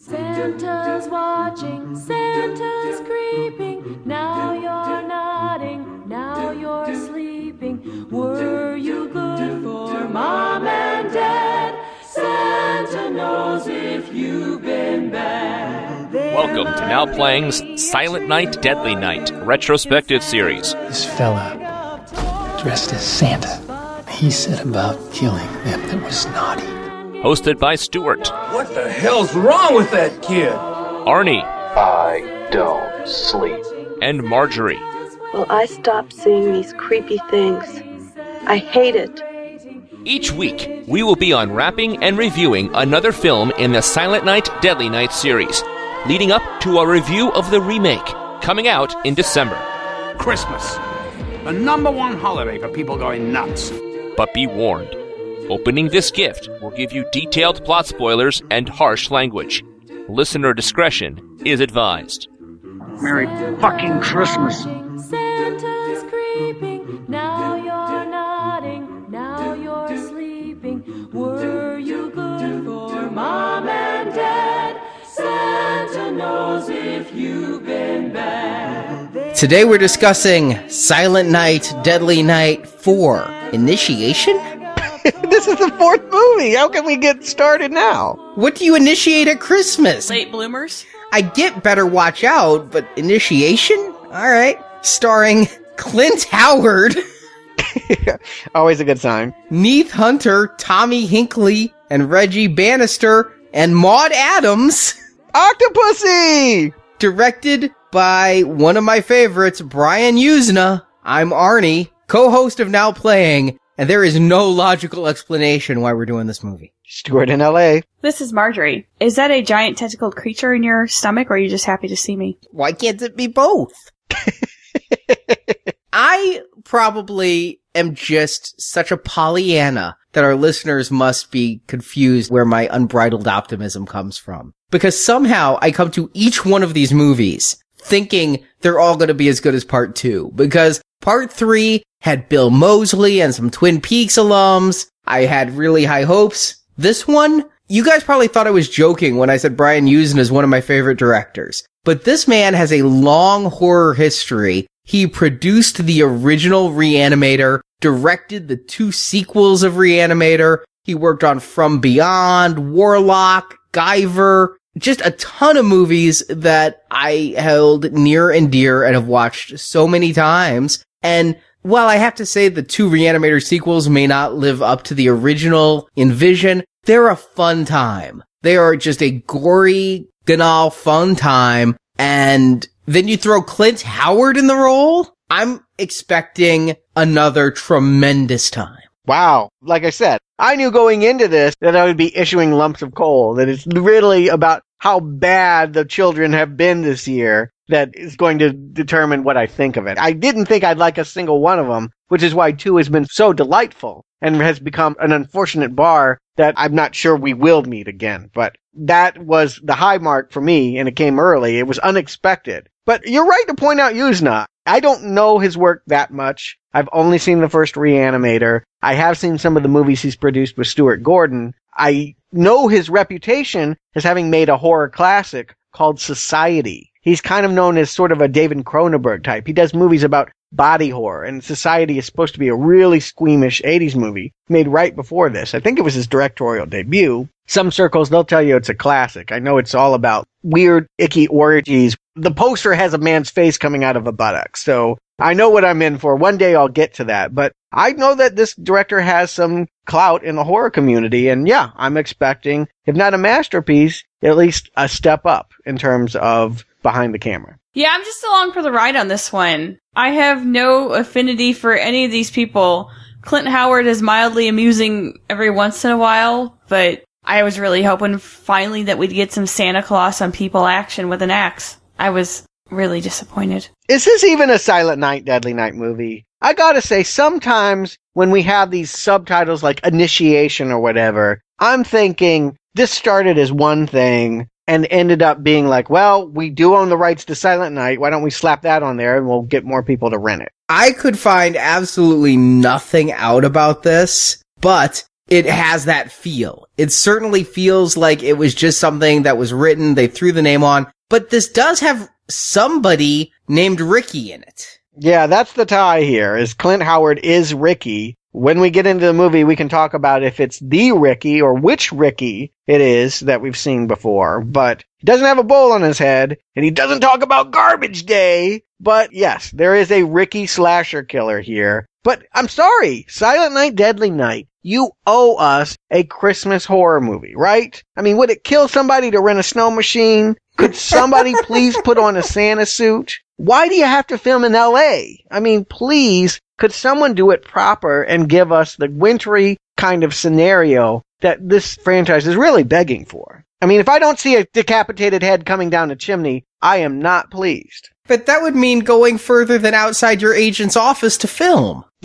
Santa's watching, Santa's creeping. Now you're nodding, now you're sleeping. Were you good for mom and dad? Santa knows if you've been bad. Welcome to Now Playing's Silent Night, Deadly Night retrospective series. This fella dressed as Santa. He said about killing them that was naughty. Hosted by Stuart, What the hell's wrong with that kid? Arnie, I don't sleep. and Marjorie. Well, I stopped seeing these creepy things. I hate it. Each week, we will be unwrapping and reviewing another film in the Silent Night, Deadly Night series, leading up to a review of the remake, coming out in December. Christmas. The number one holiday for people going nuts. But be warned opening this gift will give you detailed plot spoilers and harsh language. Listener discretion is advised. Merry fucking Christmas. Santa's creeping. Now you're nodding, now you're sleeping. Were you good for mom and dad? Santa knows if you've been bad. Today we're discussing Silent Night, Deadly Night 4 Initiation? this is the fourth movie. How can we get started now? What do you initiate at Christmas? Late bloomers? I get Better Watch Out, but Initiation? Alright. Starring Clint Howard, Always a good sign. Neith Hunter, Tommy Hinkley, and Reggie Bannister, and Maud Adams. Octopussy! Directed by one of my favorites, Brian Yuzna. I'm Arnie, co-host of Now Playing, and there is no logical explanation why we're doing this movie. Stuart in L.A. This is Marjorie. Is that a giant tentacled creature in your stomach, or are you just happy to see me? Why can't it be both? I probably am just such a Pollyanna that our listeners must be confused where my unbridled optimism comes from. Because somehow I come to each one of these movies thinking they're all going to be as good as part two. Because part three had Bill Moseley and some Twin Peaks alums. I had really high hopes. This one, you guys probably thought I was joking when I said Brian Yuzna is one of my favorite directors. But this man has a long horror history. He produced the original Reanimator, directed the two sequels of Reanimator. He worked on From Beyond, Warlock, Guyver, just a ton of movies that I held near and dear and have watched so many times. And while I have to say the two Reanimator sequels may not live up to the original Envision, they're a fun time. They are just a gory, banal fun time. And then you throw Clint Howard in the role. I'm expecting another tremendous time. Wow. Like I said, I knew going into this that I would be issuing lumps of coal, that it's really about how bad the children have been this year that is going to determine what I think of it. I didn't think I'd like a single one of them, which is why two has been so delightful and has become an unfortunate bar that I'm not sure we will meet again. But that was the high mark for me and it came early. It was unexpected. But you're right to point out Yuzna. I don't know his work that much. I've only seen the first Reanimator. I have seen some of the movies he's produced with Stuart Gordon. I know his reputation as having made a horror classic called Society. He's kind of known as sort of a David Cronenberg type. He does movies about body horror, and Society is supposed to be a really squeamish 80s movie made right before this. I think it was his directorial debut. Some circles, they'll tell you it's a classic. I know it's all about weird, icky orgies. The poster has a man's face coming out of a buttock, so I know what I'm in for. One day I'll get to that, but I know that this director has some clout in the horror community, and yeah, I'm expecting, if not a masterpiece, at least a step up in terms of behind the camera. Yeah, I'm just along for the ride on this one. I have no affinity for any of these people. Clint Howard is mildly amusing every once in a while, but I was really hoping finally that we'd get some Santa Claus on people action with an axe. I was really disappointed. Is this even a Silent Night, Deadly Night movie? I gotta say, sometimes when we have these subtitles like Initiation or whatever, I'm thinking this started as one thing and ended up being like, well, we do own the rights to Silent Night. Why don't we slap that on there and we'll get more people to rent it? I could find absolutely nothing out about this, but it has that feel. It certainly feels like it was just something that was written, they threw the name on, but this does have somebody named Ricky in it. Yeah, that's the tie here. Is Clint Howard is Ricky. When we get into the movie, we can talk about if it's the Ricky or which Ricky it is that we've seen before. But he doesn't have a bowl on his head, and he doesn't talk about garbage day. But yes, there is a Ricky slasher killer here. But I'm sorry, Silent Night, Deadly Night. You owe us a Christmas horror movie, right? I mean, would it kill somebody to rent a snow machine? Could somebody please put on a Santa suit? Why do you have to film in LA? I mean, please, could someone do it proper and give us the wintry kind of scenario that this franchise is really begging for? I mean, if I don't see a decapitated head coming down a chimney, I am not pleased. But that would mean going further than outside your agent's office to film.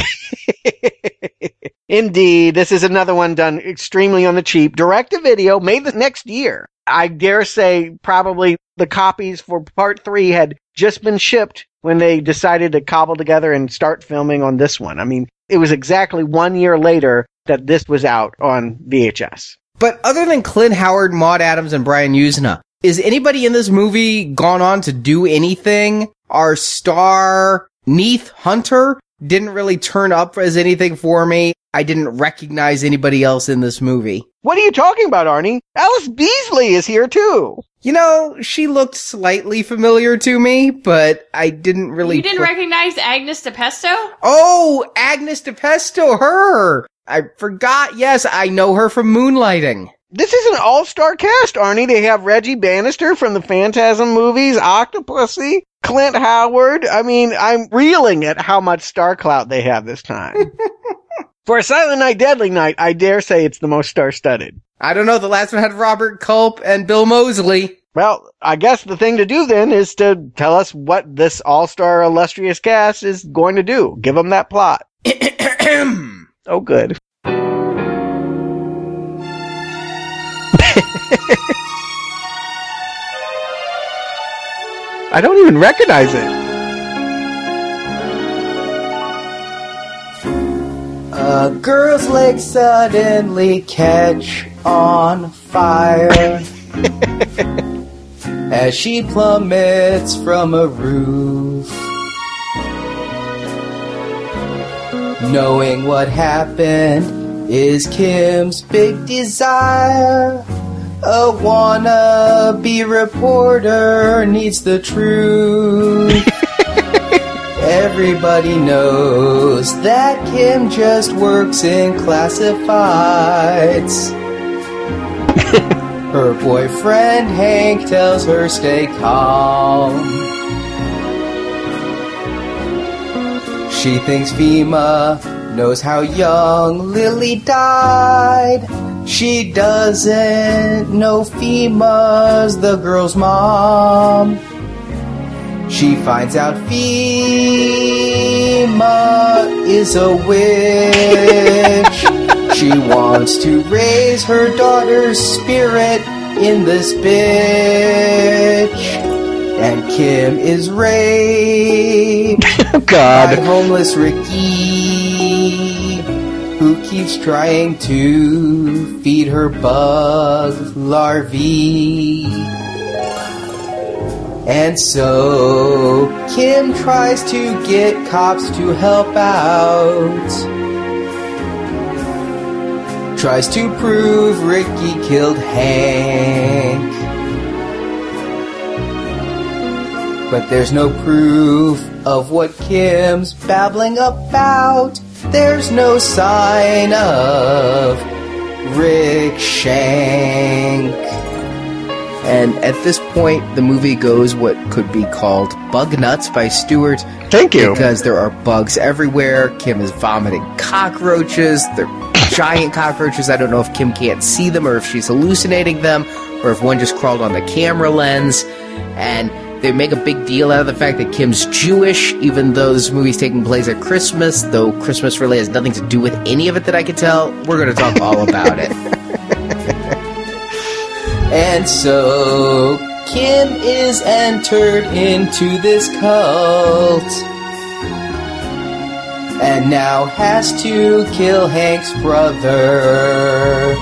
Indeed, this is another one done extremely on the cheap. Direct to video, made the next year. I dare say probably the copies for part three had just been shipped when they decided to cobble together and start filming on this one. I mean, it was exactly one year later that this was out on VHS. But other than Clint Howard, Maud Adams, and Brian Yuzna, is anybody in this movie gone on to do anything? Our star, Neith Hunter, didn't really turn up as anything for me. I didn't recognize anybody else in this movie. What are you talking about, Arnie? Allyce Beasley is here too. You know, she looked slightly familiar to me, but I didn't really. You didn't put- recognize Agnes DiPesto? Oh, Agnes DiPesto, her! I forgot, yes, I know her from Moonlighting. This is an all-star cast, Arnie. They have Reggie Bannister from the Phantasm movies, Octopussy, Clint Howard. I mean, I'm reeling at how much star clout they have this time. For a Silent Night, Deadly Night, I dare say it's the most star-studded. I don't know, the last one had Robert Culp and Bill Moseley. Well, I guess the thing to do then is to tell us what this all-star illustrious cast is going to do. Give them that plot. oh, good. I don't even recognize it. A girl's legs suddenly catch on fire as she plummets from a roof. Knowing what happened is Kim's big desire. A wannabe reporter needs the truth. Everybody knows that Kim just works in classifieds. her boyfriend Hank tells her stay calm. She thinks Fima knows how young Lily died. She doesn't know Fima's the girl's mom. She finds out Fima is a witch. she wants to raise her daughter's spirit in this bitch. And Kim is raped by homeless Ricky, who keeps trying to feed her bug larvae. And so Kim tries to get cops to help out. Tries to prove Ricky killed Hank. But there's no proof of what Kim's babbling about. There's no sign of Rick Shank. And at this point, the movie goes what could be called Bug Nuts by Stuart. Thank you. Because there are bugs everywhere. Kim is vomiting cockroaches. They're giant cockroaches. I don't know if Kim can't see them or if she's hallucinating them or if one just crawled on the camera lens. And they make a big deal out of the fact that Kim's Jewish, even though this movie's taking place at Christmas, though Christmas really has nothing to do with any of it that I can tell. We're going to talk all about it. And so Kim is entered into this cult. and now has to kill Hank's brother.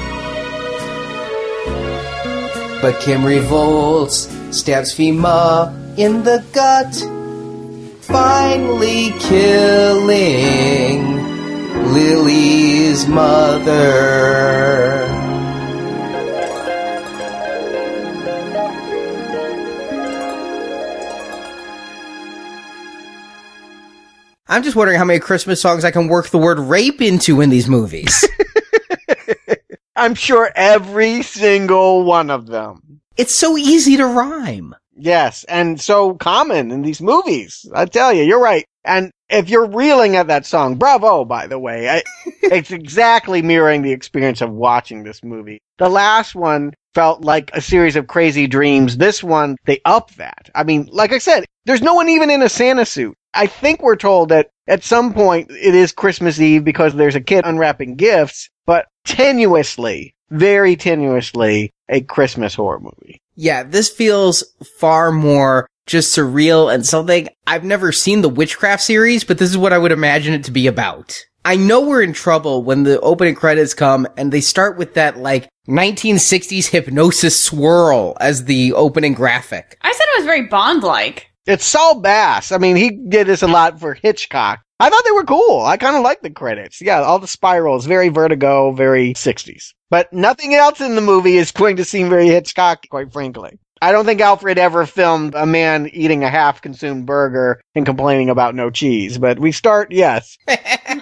But Kim revolts, stabs Fima in the gut, finally killing Lily's mother. I'm just wondering how many Christmas songs I can work the word rape into in these movies. I'm sure every single one of them. it's so easy to rhyme. Yes, and so common in these movies. I tell you, you're right. And if you're reeling at that song, bravo, by the way. I, it's exactly mirroring the experience of watching this movie. The last one felt like a series of crazy dreams. This one, they up that. I mean, like I said, there's no one even in a Santa suit. I think we're told that at some point it is Christmas Eve because there's a kid unwrapping gifts, but tenuously, very tenuously, a Christmas horror movie. Yeah, this feels far more just surreal and something I've never seen the Witchcraft series, but this is what I would imagine it to be about. I know we're in trouble when the opening credits come and they start with that like 1960s hypnosis swirl as the opening graphic. I said it was very Bond-like. It's Saul Bass. I mean, he did this a lot for Hitchcock. I thought they were cool. I kind of like the credits. Yeah, all the spirals, very Vertigo, very 60s. But nothing else in the movie is going to seem very Hitchcock, quite frankly. I don't think Alfred ever filmed a man eating a half consumed burger and complaining about no cheese. But we start, yes,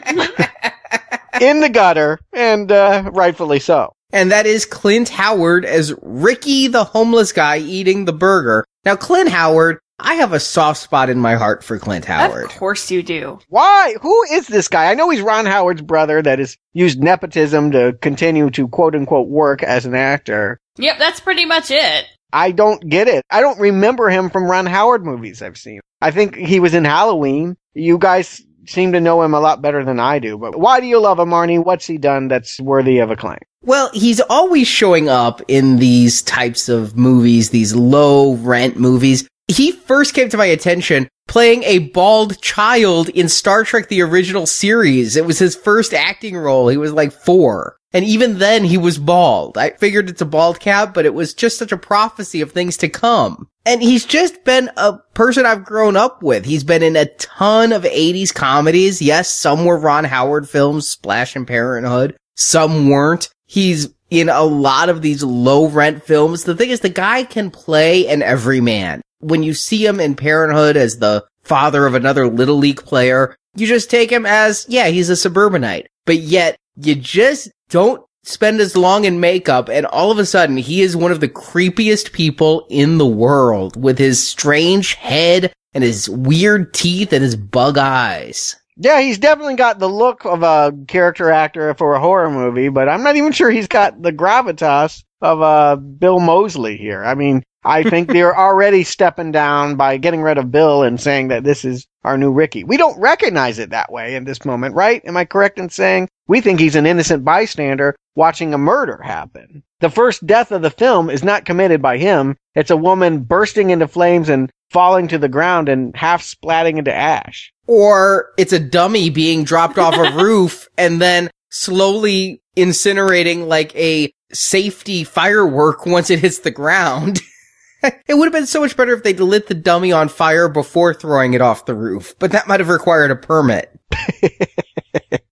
in the gutter, and uh, rightfully so. And that is Clint Howard as Ricky, the homeless guy eating the burger. Now, Clint Howard, I have a soft spot in my heart for Clint Howard. Of course you do. Why? Who is this guy? I know he's Ron Howard's brother that has used nepotism to continue to quote unquote work as an actor. Yep, that's pretty much it. I don't get it. I don't remember him from Ron Howard movies I've seen. I think he was in Halloween. You guys seem to know him a lot better than I do. But why do you love him, Arnie? What's he done that's worthy of acclaim? Well, he's always showing up in these types of movies, these low rent movies. He first came to my attention playing a bald child in Star Trek the original series. It was his first acting role. He was like four. And even then he was bald. I figured it's a bald cap, but it was just such a prophecy of things to come. And he's just been a person I've grown up with. He's been in a ton of 80s comedies. Yes, some were Ron Howard films, Splash and Parenthood. Some weren't. He's in a lot of these low rent films. The thing is, the guy can play an everyman. When you see him in Parenthood as the father of another little league player, you just take him as, yeah, he's a suburbanite. But yet, you just don't spend as long in makeup and all of a sudden he is one of the creepiest people in the world with his strange head and his weird teeth and his bug eyes. Yeah, he's definitely got the look of a character actor for a horror movie, but I'm not even sure he's got the gravitas of uh, Bill Moseley here. I mean, I think they're already stepping down by getting rid of Bill and saying that this is our new Ricky. We don't recognize it that way in this moment, right? Am I correct in saying we think he's an innocent bystander watching a murder happen? The first death of the film is not committed by him. It's a woman bursting into flames and falling to the ground and half splatting into ash. Or it's a dummy being dropped off a roof and then slowly incinerating like a safety firework once it hits the ground. it would have been so much better if they'd lit the dummy on fire before throwing it off the roof, but that might have required a permit.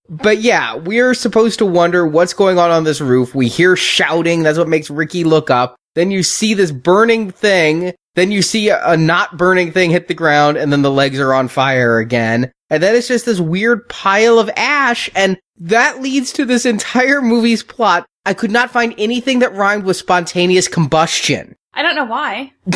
but yeah, we're supposed to wonder what's going on on this roof. We hear shouting. That's what makes Ricky look up. Then you see this burning thing. Then you see a, a not burning thing hit the ground and then the legs are on fire again. And then it's just this weird pile of ash. And that leads to this entire movie's plot. I could not find anything that rhymed with spontaneous combustion. I don't know why.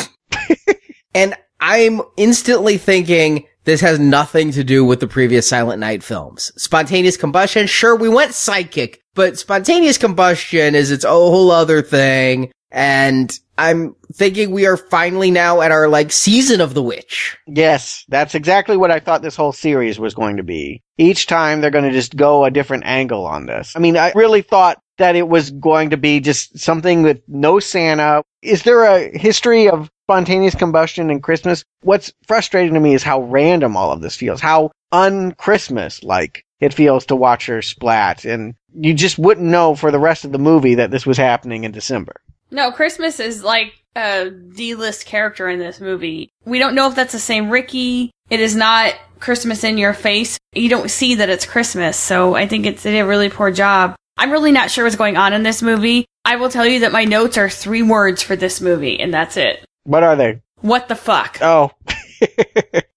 And I'm instantly thinking this has nothing to do with the previous Silent Night films. Spontaneous combustion, sure, we went psychic, but spontaneous combustion is its whole other thing. And I'm thinking we are finally now at our like season of the witch. Yes, that's exactly what I thought this whole series was going to be. Each time they're going to just go a different angle on this. I mean, I really thought that it was going to be just something with no Santa. Is there a history of spontaneous combustion in Christmas? What's frustrating to me is how random all of this feels, how un-Christmas like it feels to watch her splat. And you just wouldn't know for the rest of the movie that this was happening in December. No, Christmas is like a D-list character in this movie. We don't know if that's the same Ricky. It is not Christmas in your face. You don't see that it's Christmas, so I think it's they did a really poor job. I'm really not sure what's going on in this movie. I will tell you that my notes are three words for this movie, and that's it. What are they? What the fuck? Oh,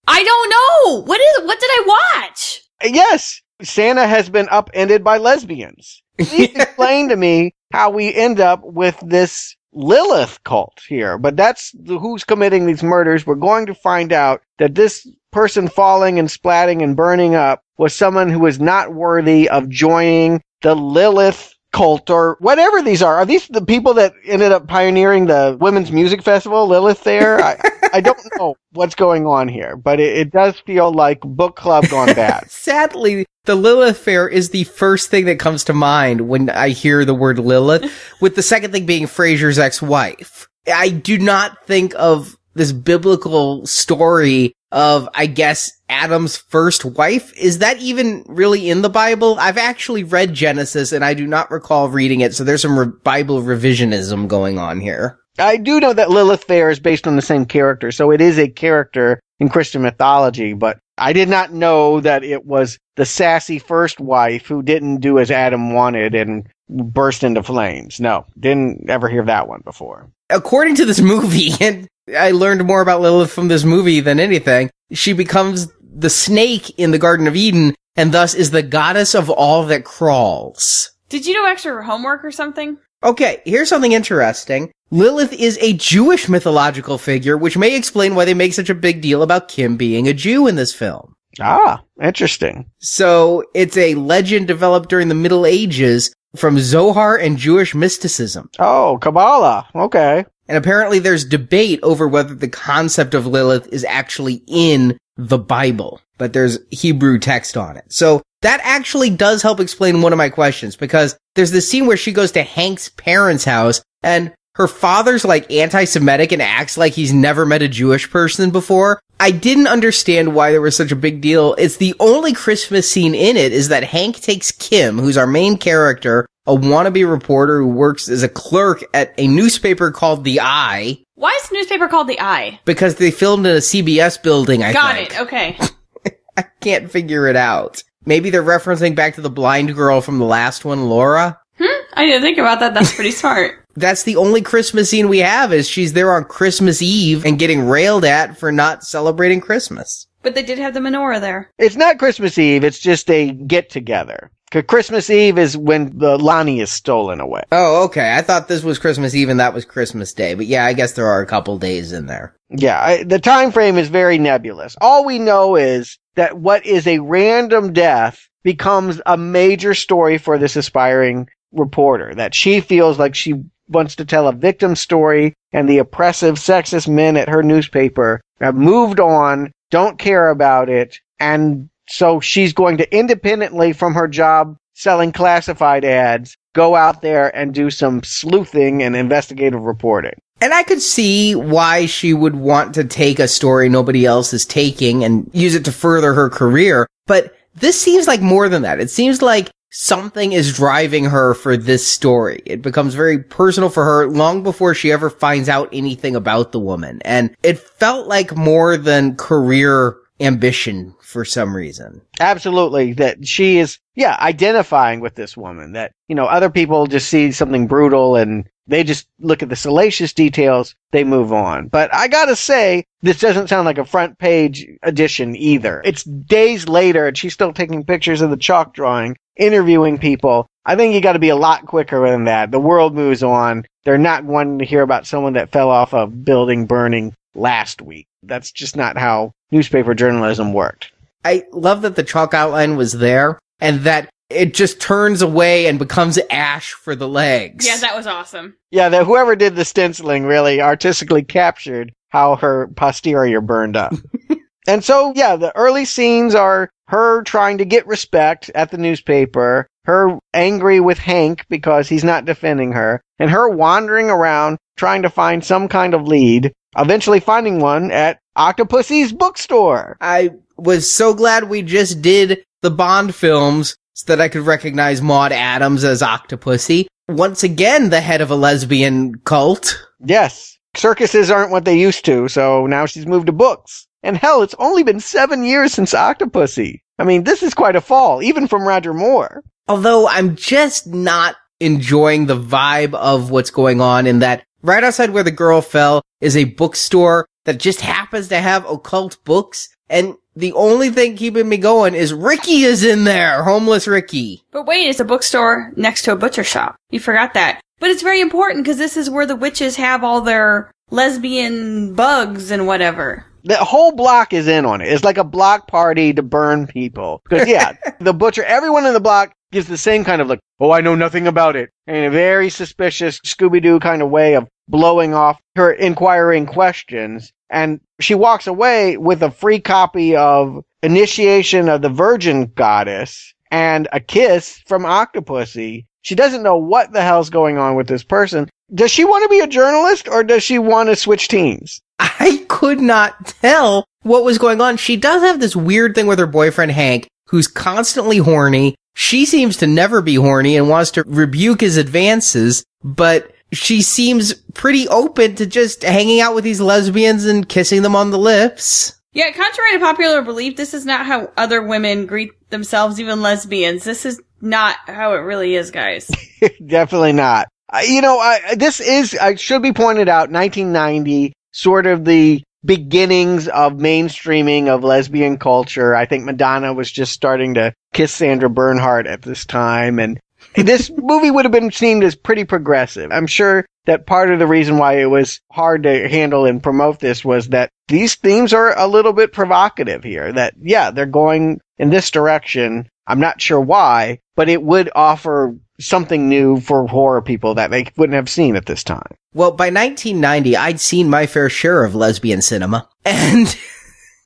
I don't know. What is? What did I watch? yes, Santa has been upended by lesbians. Please explain to me how we end up with this Lilith cult here. But that's the, who's committing these murders. We're going to find out that this person falling and splatting and burning up was someone who was not worthy of joining the Lilith cult or whatever these are. Are these the people that ended up pioneering the women's music festival, Lilith there? I, I don't know what's going on here, but it, it does feel like book club gone bad. Sadly, the Lilith Fair is the first thing that comes to mind when I hear the word Lilith, with the second thing being Frasier's ex-wife. I do not think of this biblical story of, I guess, Adam's first wife. Is that even really in the Bible? I've actually read Genesis and I do not recall reading it, so there's some re- Bible revisionism going on here. I do know that Lilith Fair is based on the same character, so it is a character in Christian mythology, but I did not know that it was the sassy first wife who didn't do as Adam wanted and burst into flames. No, didn't ever hear that one before. According to this movie, and I learned more about Lilith from this movie than anything, she becomes the snake in the Garden of Eden and thus is the goddess of all that crawls. Did you do extra homework or something? Okay, here's something interesting. Lilith is a Jewish mythological figure, which may explain why they make such a big deal about Kim being a Jew in this film. Ah, interesting. So it's a legend developed during the Middle Ages from Zohar and Jewish mysticism. Oh, Kabbalah. Okay. And apparently there's debate over whether the concept of Lilith is actually in the Bible, but there's Hebrew text on it. So that actually does help explain one of my questions because there's this scene where she goes to Hank's parents' house and her father's like anti-Semitic and acts like he's never met a Jewish person before. I didn't understand why there was such a big deal. It's the only Christmas scene in it is that Hank takes Kim, who's our main character, a wannabe reporter who works as a clerk at a newspaper called The Eye, Why is the newspaper called The Eye? because they filmed in a CBS building, I Got think. it. Okay. I can't figure it out. Maybe they're referencing back to the blind girl from the last one, Laura. Hmm? I didn't think about that. That's pretty smart. That's the only Christmas scene we have is she's there on Christmas Eve and getting railed at for not celebrating Christmas. But they did have the menorah there. It's not Christmas Eve, it's just a get together. 'Cause Christmas Eve is when the Lonnie is stolen away. Oh, okay. I thought this was Christmas Eve and that was Christmas Day. But yeah, I guess there are a couple days in there. Yeah, I, the time frame is very nebulous. All we know is that what is a random death becomes a major story for this aspiring reporter. That she feels like she wants to tell a victim story, and the oppressive, sexist men at her newspaper have moved on, don't care about it, and so she's going to independently from her job selling classified ads go out there and do some sleuthing and investigative reporting. And I could see why she would want to take a story nobody else is taking and use it to further her career. But this seems like more than that. It seems like something is driving her for this story. It becomes very personal for her long before she ever finds out anything about the woman. And it felt like more than career ambition for some reason. Absolutely. That she is, yeah, identifying with this woman. That, you know, other people just see something brutal and they just look at the salacious details, they move on. But I gotta say, this doesn't sound like a front page edition either. It's days later and she's still taking pictures of the chalk drawing, interviewing people. I think you gotta be a lot quicker than that. The world moves on. They're not wanting to hear about someone that fell off a building burning last week. That's just not how newspaper journalism worked. I love that the chalk outline was there and that it just turns away and becomes ash for the legs. Yeah, that was awesome. Yeah, that whoever did the stenciling really artistically captured how her posterior burned up. and so, yeah, the early scenes are her trying to get respect at the newspaper, her angry with Hank because he's not defending her, and her wandering around trying to find some kind of lead, eventually finding one at Octopussy's bookstore. I was so glad we just did the Bond films so that I could recognize Maud Adams as Octopussy. Once again, the head of a lesbian cult. Yes. Circuses aren't what they used to, so now she's moved to books. And hell, it's only been seven years since Octopussy. I mean, this is quite a fall, even from Roger Moore. Although I'm just not enjoying the vibe of what's going on in that right outside where the girl fell is a bookstore that just happens to have occult books. And the only thing keeping me going is Ricky is in there, homeless Ricky. But wait, it's a bookstore next to a butcher shop. You forgot that. But it's very important because this is where the witches have all their lesbian bugs and whatever. The whole block is in on it. It's like a block party to burn people. Because yeah, the butcher, everyone in the block gives the same kind of look. Oh, I know nothing about it. In a very suspicious Scooby Doo kind of way of blowing off her inquiring questions. And she walks away with a free copy of Initiation of the Virgin Goddess and a kiss from Octopussy. She doesn't know what the hell's going on with this person. Does she want to be a journalist or does she want to switch teams? I could not tell what was going on. She does have this weird thing with her boyfriend Hank, who's constantly horny. She seems to never be horny and wants to rebuke his advances, but she seems pretty open to just hanging out with these lesbians and kissing them on the lips. Yeah, contrary to popular belief, this is not how other women greet themselves, even lesbians. This is not how it really is, guys. Definitely not. Uh, you know, I, this is, I should be pointed out, 1990, sort of the beginnings of mainstreaming of lesbian culture. I think Madonna was just starting to kiss Sandra Bernhard at this time. And this movie would have been seen as pretty progressive. I'm sure that part of the reason why it was hard to handle and promote this was that these themes are a little bit provocative here. That, yeah, they're going in this direction. I'm not sure why, but it would offer something new for horror people that they wouldn't have seen at this time. Well, by 1990, I'd seen my fair share of lesbian cinema and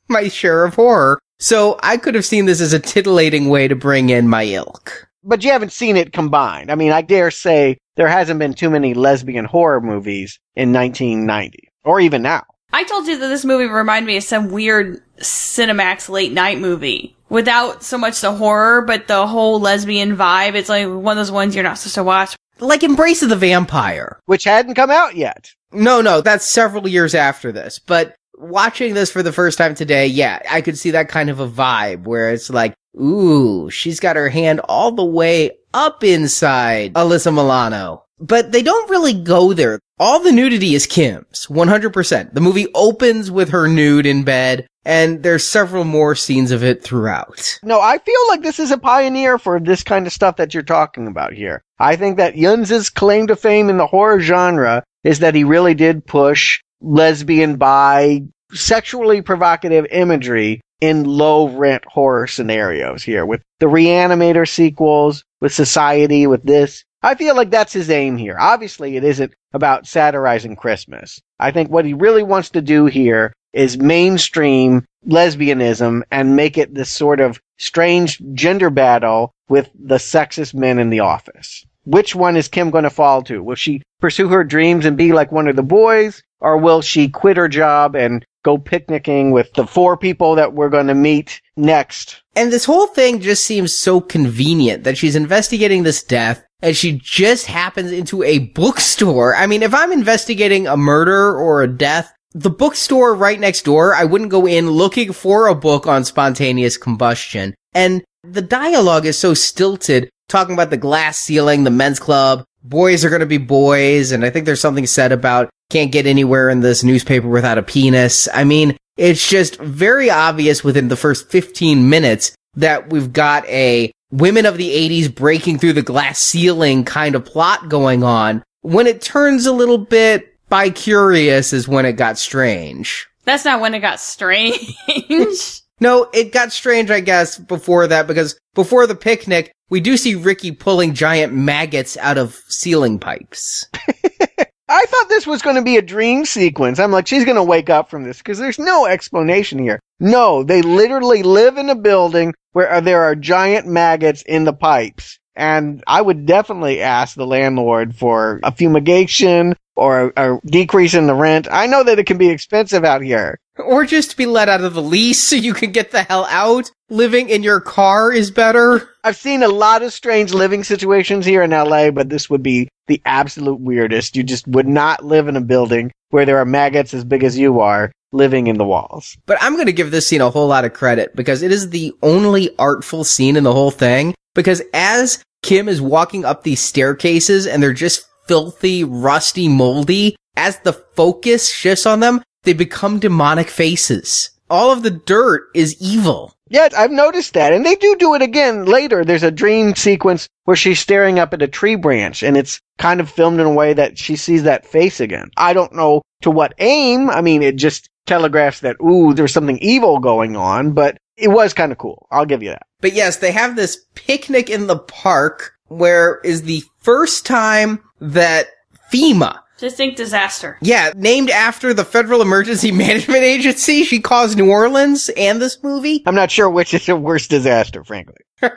my share of horror. So I could have seen this as a titillating way to bring in my ilk. But you haven't seen it combined. I mean, I dare say there hasn't been too many lesbian horror movies in 1990 or even now. I told you that this movie reminded me of some weird Cinemax late night movie without so much the horror, but the whole lesbian vibe. It's like one of those ones you're not supposed to watch. Like Embrace of the Vampire. Which hadn't come out yet. No, no, that's several years after this. But watching this for the first time today, yeah, I could see that kind of a vibe where it's like, ooh, she's got her hand all the way up inside Alyssa Milano. But they don't really go there. All the nudity is Kim's, 100%. The movie opens with her nude in bed, and there's several more scenes of it throughout. No, I feel like this is a pioneer for this kind of stuff that you're talking about here. I think that Yuzna's claim to fame in the horror genre is that he really did push lesbian, bi, sexually provocative imagery in low rent horror scenarios here with the Reanimator sequels, with Society, with this. I feel like that's his aim here. Obviously, it isn't about satirizing Christmas. I think what he really wants to do here is mainstream lesbianism and make it this sort of strange gender battle with the sexist men in the office. Which one is Kim going to fall to? Will she pursue her dreams and be like one of the boys? Or will she quit her job and go picnicking with the four people that we're going to meet next? And this whole thing just seems so convenient that she's investigating this death and she just happens into a bookstore. I mean, if I'm investigating a murder or a death, the bookstore right next door, I wouldn't go in looking for a book on spontaneous combustion. And the dialogue is so stilted, talking about the glass ceiling, the men's club, boys are going to be boys. And I think there's something said about can't get anywhere in this newspaper without a penis. I mean, it's just very obvious within the first 15 minutes that we've got a women of the 80s breaking through the glass ceiling kind of plot going on. When it turns a little bit by curious is when it got strange. That's not when it got strange. no, it got strange, I guess, before that, because before the picnic, we do see Ricky pulling giant maggots out of ceiling pipes. I thought this was going to be a dream sequence. I'm like, she's going to wake up from this because there's no explanation here. No, they literally live in a building where uh, there are giant maggots in the pipes. And I would definitely ask the landlord for a fumigation or a, a decrease in the rent. I know that it can be expensive out here. Or just be let out of the lease so you can get the hell out. Living in your car is better. I've seen a lot of strange living situations here in LA, but this would be the absolute weirdest. You just would not live in a building where there are maggots as big as you are living in the walls. But I'm going to give this scene a whole lot of credit because it is the only artful scene in the whole thing. Because as Kim is walking up these staircases and they're just filthy, rusty, moldy, as the focus shifts on them, they become demonic faces. All of the dirt is evil. Yeah, I've noticed that. And they do do it again later. There's a dream sequence where she's staring up at a tree branch and it's kind of filmed in a way that she sees that face again. I don't know to what aim. I mean, it just telegraphs that, ooh, there's something evil going on, but it was kind of cool. I'll give you that. But yes, they have this picnic in the park where is the first time that FEMA Distinct disaster. Yeah, named after the Federal Emergency Management Agency. She caused New Orleans and this movie. I'm not sure which is the worst disaster, frankly.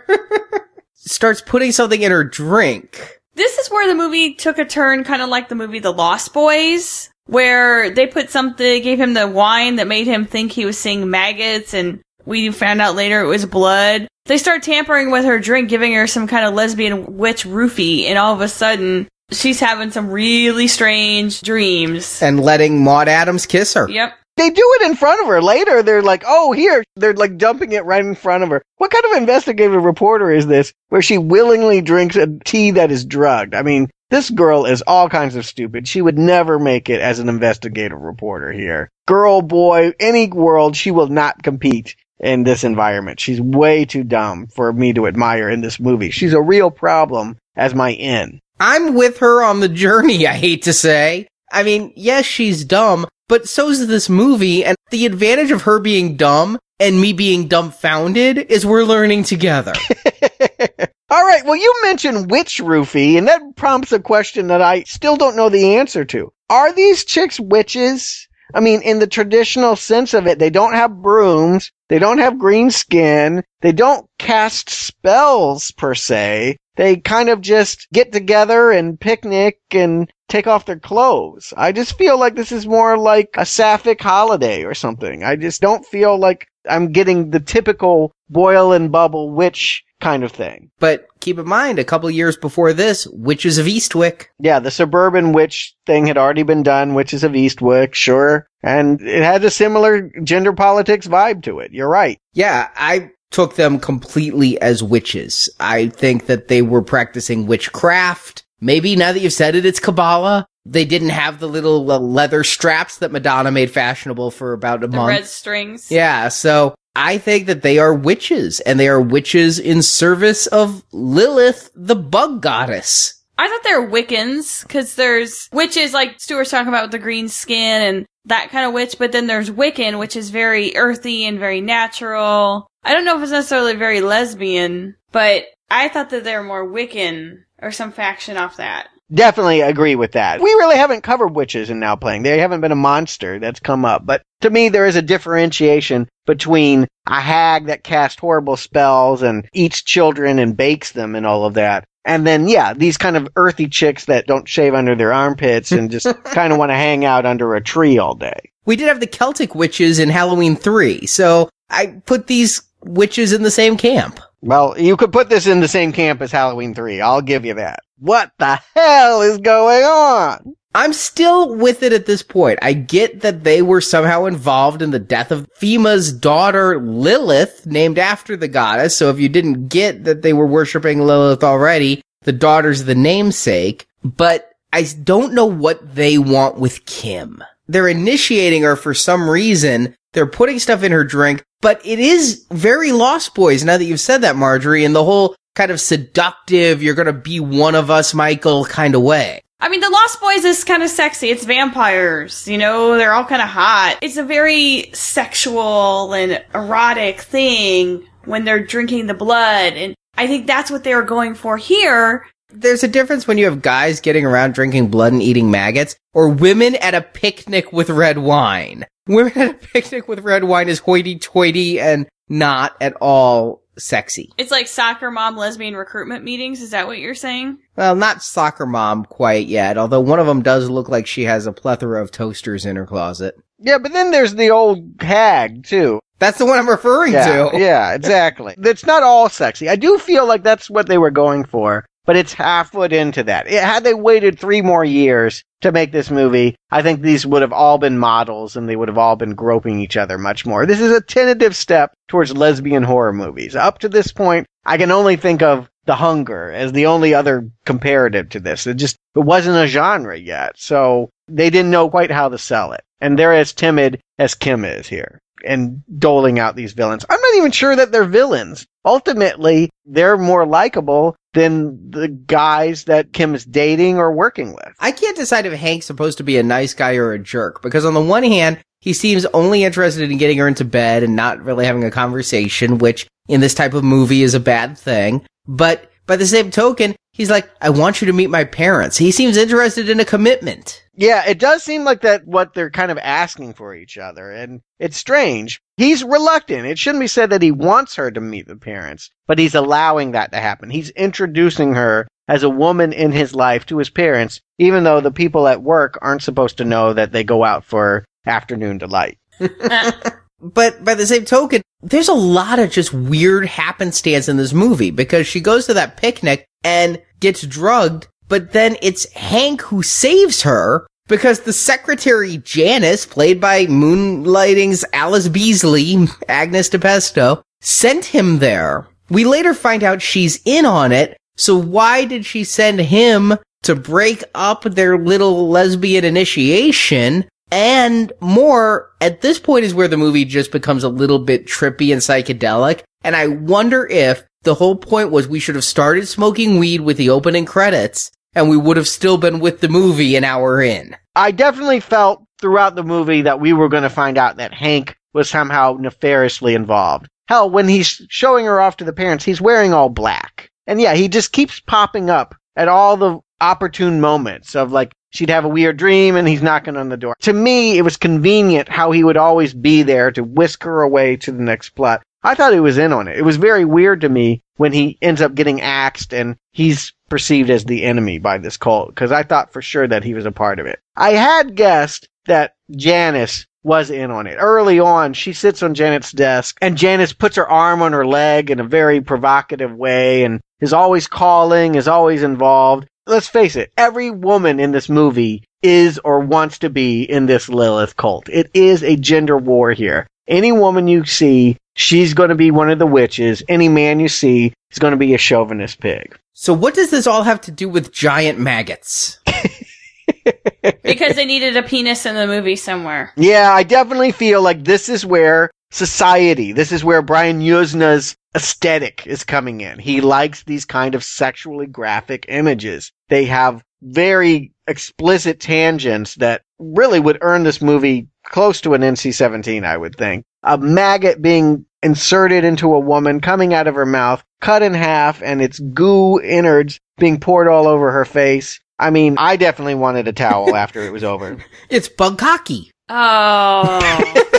Starts putting something in her drink. This is where the movie took a turn, kind of like the movie The Lost Boys, where they put something, gave him the wine that made him think he was seeing maggots, and we found out later it was blood. They start tampering with her drink, giving her some kind of lesbian witch roofie, and all of a sudden, she's having some really strange dreams. And letting Maud Adams kiss her. Yep. They do it in front of her. Later, they're like, oh, here. They're like dumping it right in front of her. What kind of investigative reporter is this where she willingly drinks a tea that is drugged? I mean, this girl is all kinds of stupid. She would never make it as an investigative reporter here. Girl, boy, any world, she will not compete in this environment. She's way too dumb for me to admire in this movie. She's a real problem as my in. I'm with her on the journey, I hate to say. I mean, yes, she's dumb, but so's this movie, and the advantage of her being dumb and me being dumbfounded is we're learning together. All right, well, you mentioned witch roofie, and that prompts a question that I still don't know the answer to. Are these chicks witches? I mean, in the traditional sense of it, they don't have brooms, they don't have green skin, they don't cast spells per se. They kind of just get together and picnic and take off their clothes. I just feel like this is more like a sapphic holiday or something. I just don't feel like I'm getting the typical boil and bubble witch kind of thing. But keep in mind, a couple years before this, Witches of Eastwick. Yeah, the suburban witch thing had already been done, Witches of Eastwick, sure. And it had a similar gender politics vibe to it. You're right. Yeah, I took them completely as witches. I think that they were practicing witchcraft. Maybe now that you've said it, it's Kabbalah. They didn't have the little uh, leather straps that Madonna made fashionable for about a The month. red strings. Yeah, so I think that they are witches, and they are witches in service of Lilith, the bug goddess. I thought they were Wiccans because there's witches like Stuart's talking about with the green skin and that kind of witch, but then there's Wiccan, which is very earthy and very natural. I don't know if it's necessarily very lesbian, but I thought that they were more Wiccan or some faction off that. Definitely agree with that. We really haven't covered witches in now playing. They haven't been a monster that's come up. But to me, there is a differentiation between a hag that casts horrible spells and eats children and bakes them and all of that. And then, yeah, these kind of earthy chicks that don't shave under their armpits and just kind of want to hang out under a tree all day. We did have the Celtic witches in Halloween 3, so I put these witches in the same camp. Well, you could put this in the same camp as Halloween 3. I'll give you that. What the hell is going on? I'm still with it at this point. I get that they were somehow involved in the death of Fima's daughter Lilith, named after the goddess. So if you didn't get that they were worshiping Lilith already, the daughter's the namesake. But I don't know what they want with Kim. They're initiating her for some reason. They're putting stuff in her drink, but it is very Lost Boys now that you've said that, Marjorie, in the whole kind of seductive, you're gonna be one of us, Michael kind of way. I mean, the Lost Boys is kind of sexy. It's vampires, you know, they're all kind of hot. It's a very sexual and erotic thing when they're drinking the blood. And I think that's what they were going for here. There's a difference when you have guys getting around drinking blood and eating maggots, or women at a picnic with red wine. Women at a picnic with red wine is hoity toity and not at all sexy. It's like soccer mom lesbian recruitment meetings. Is that what you're saying? Well, not soccer mom quite yet, although one of them does look like she has a plethora of toasters in her closet. Yeah, but then there's the old hag too. That's the one I'm referring Yeah, to. yeah, exactly. It's not all sexy. I do feel like that's what they were going for, but it's half foot into that. It, had they waited three more years to make this movie, I think these would have all been models and they would have all been groping each other much more. This is a tentative step towards lesbian horror movies. Up to this point, I can only think of The Hunger as the only other comparative to this. It just, it wasn't a genre yet. So they didn't know quite how to sell it. And they're as timid as Kim is here and doling out these villains. I'm not even sure that they're villains. Ultimately, they're more likable than the guys that Kim is dating or working with. I can't decide if Hank's supposed to be a nice guy or a jerk because on the one hand, he seems only interested in getting her into bed and not really having a conversation, which in this type of movie is a bad thing. But by the same token, he's like, I want you to meet my parents. He seems interested in a commitment. Yeah, it does seem like that what they're kind of asking for each other, and it's strange. He's reluctant. It shouldn't be said that he wants her to meet the parents, but he's allowing that to happen. He's introducing her as a woman in his life to his parents, even though the people at work aren't supposed to know that they go out for afternoon delight. But by the same token, there's a lot of just weird happenstance in this movie because she goes to that picnic and gets drugged, but then it's Hank who saves her because the secretary Janice, played by Moonlighting's Allyce Beasley, Agnes DiPesto, sent him there. We later find out she's in on it, so why did she send him to break up their little lesbian initiation? And more, at this point is where the movie just becomes a little bit trippy and psychedelic. And I wonder if the whole point was we should have started smoking weed with the opening credits and we would have still been with the movie an hour in. I definitely felt throughout the movie that we were going to find out that Hank was somehow nefariously involved. Hell, when he's showing her off to the parents, he's wearing all black. And yeah, he just keeps popping up at all the opportune moments of like, she'd have a weird dream and he's knocking on the door. To me, it was convenient how he would always be there to whisk her away to the next plot. I thought he was in on it. It was very weird to me when he ends up getting axed and he's perceived as the enemy by this cult because I thought for sure that he was a part of it. I had guessed that Janice was in on it. Early on, she sits on Janet's desk and Janice puts her arm on her leg in a very provocative way and is always calling, is always involved. Let's face it, every woman in this movie is or wants to be in this Lilith cult. It is a gender war here. Any woman you see, she's going to be one of the witches. Any man you see is going to be a chauvinist pig. So what does this all have to do with giant maggots? because they needed a penis in the movie somewhere. Yeah, I definitely feel like this is where society, this is where Brian Yuzna's aesthetic is coming in. He likes these kind of sexually graphic images. They have very explicit tangents that really would earn this movie close to an NC-17, I would think. A maggot being inserted into a woman, coming out of her mouth, cut in half, and its goo innards being poured all over her face. I mean, I definitely wanted a towel after it was over. It's Bugcocky. Oh.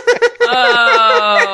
oh, Arnie.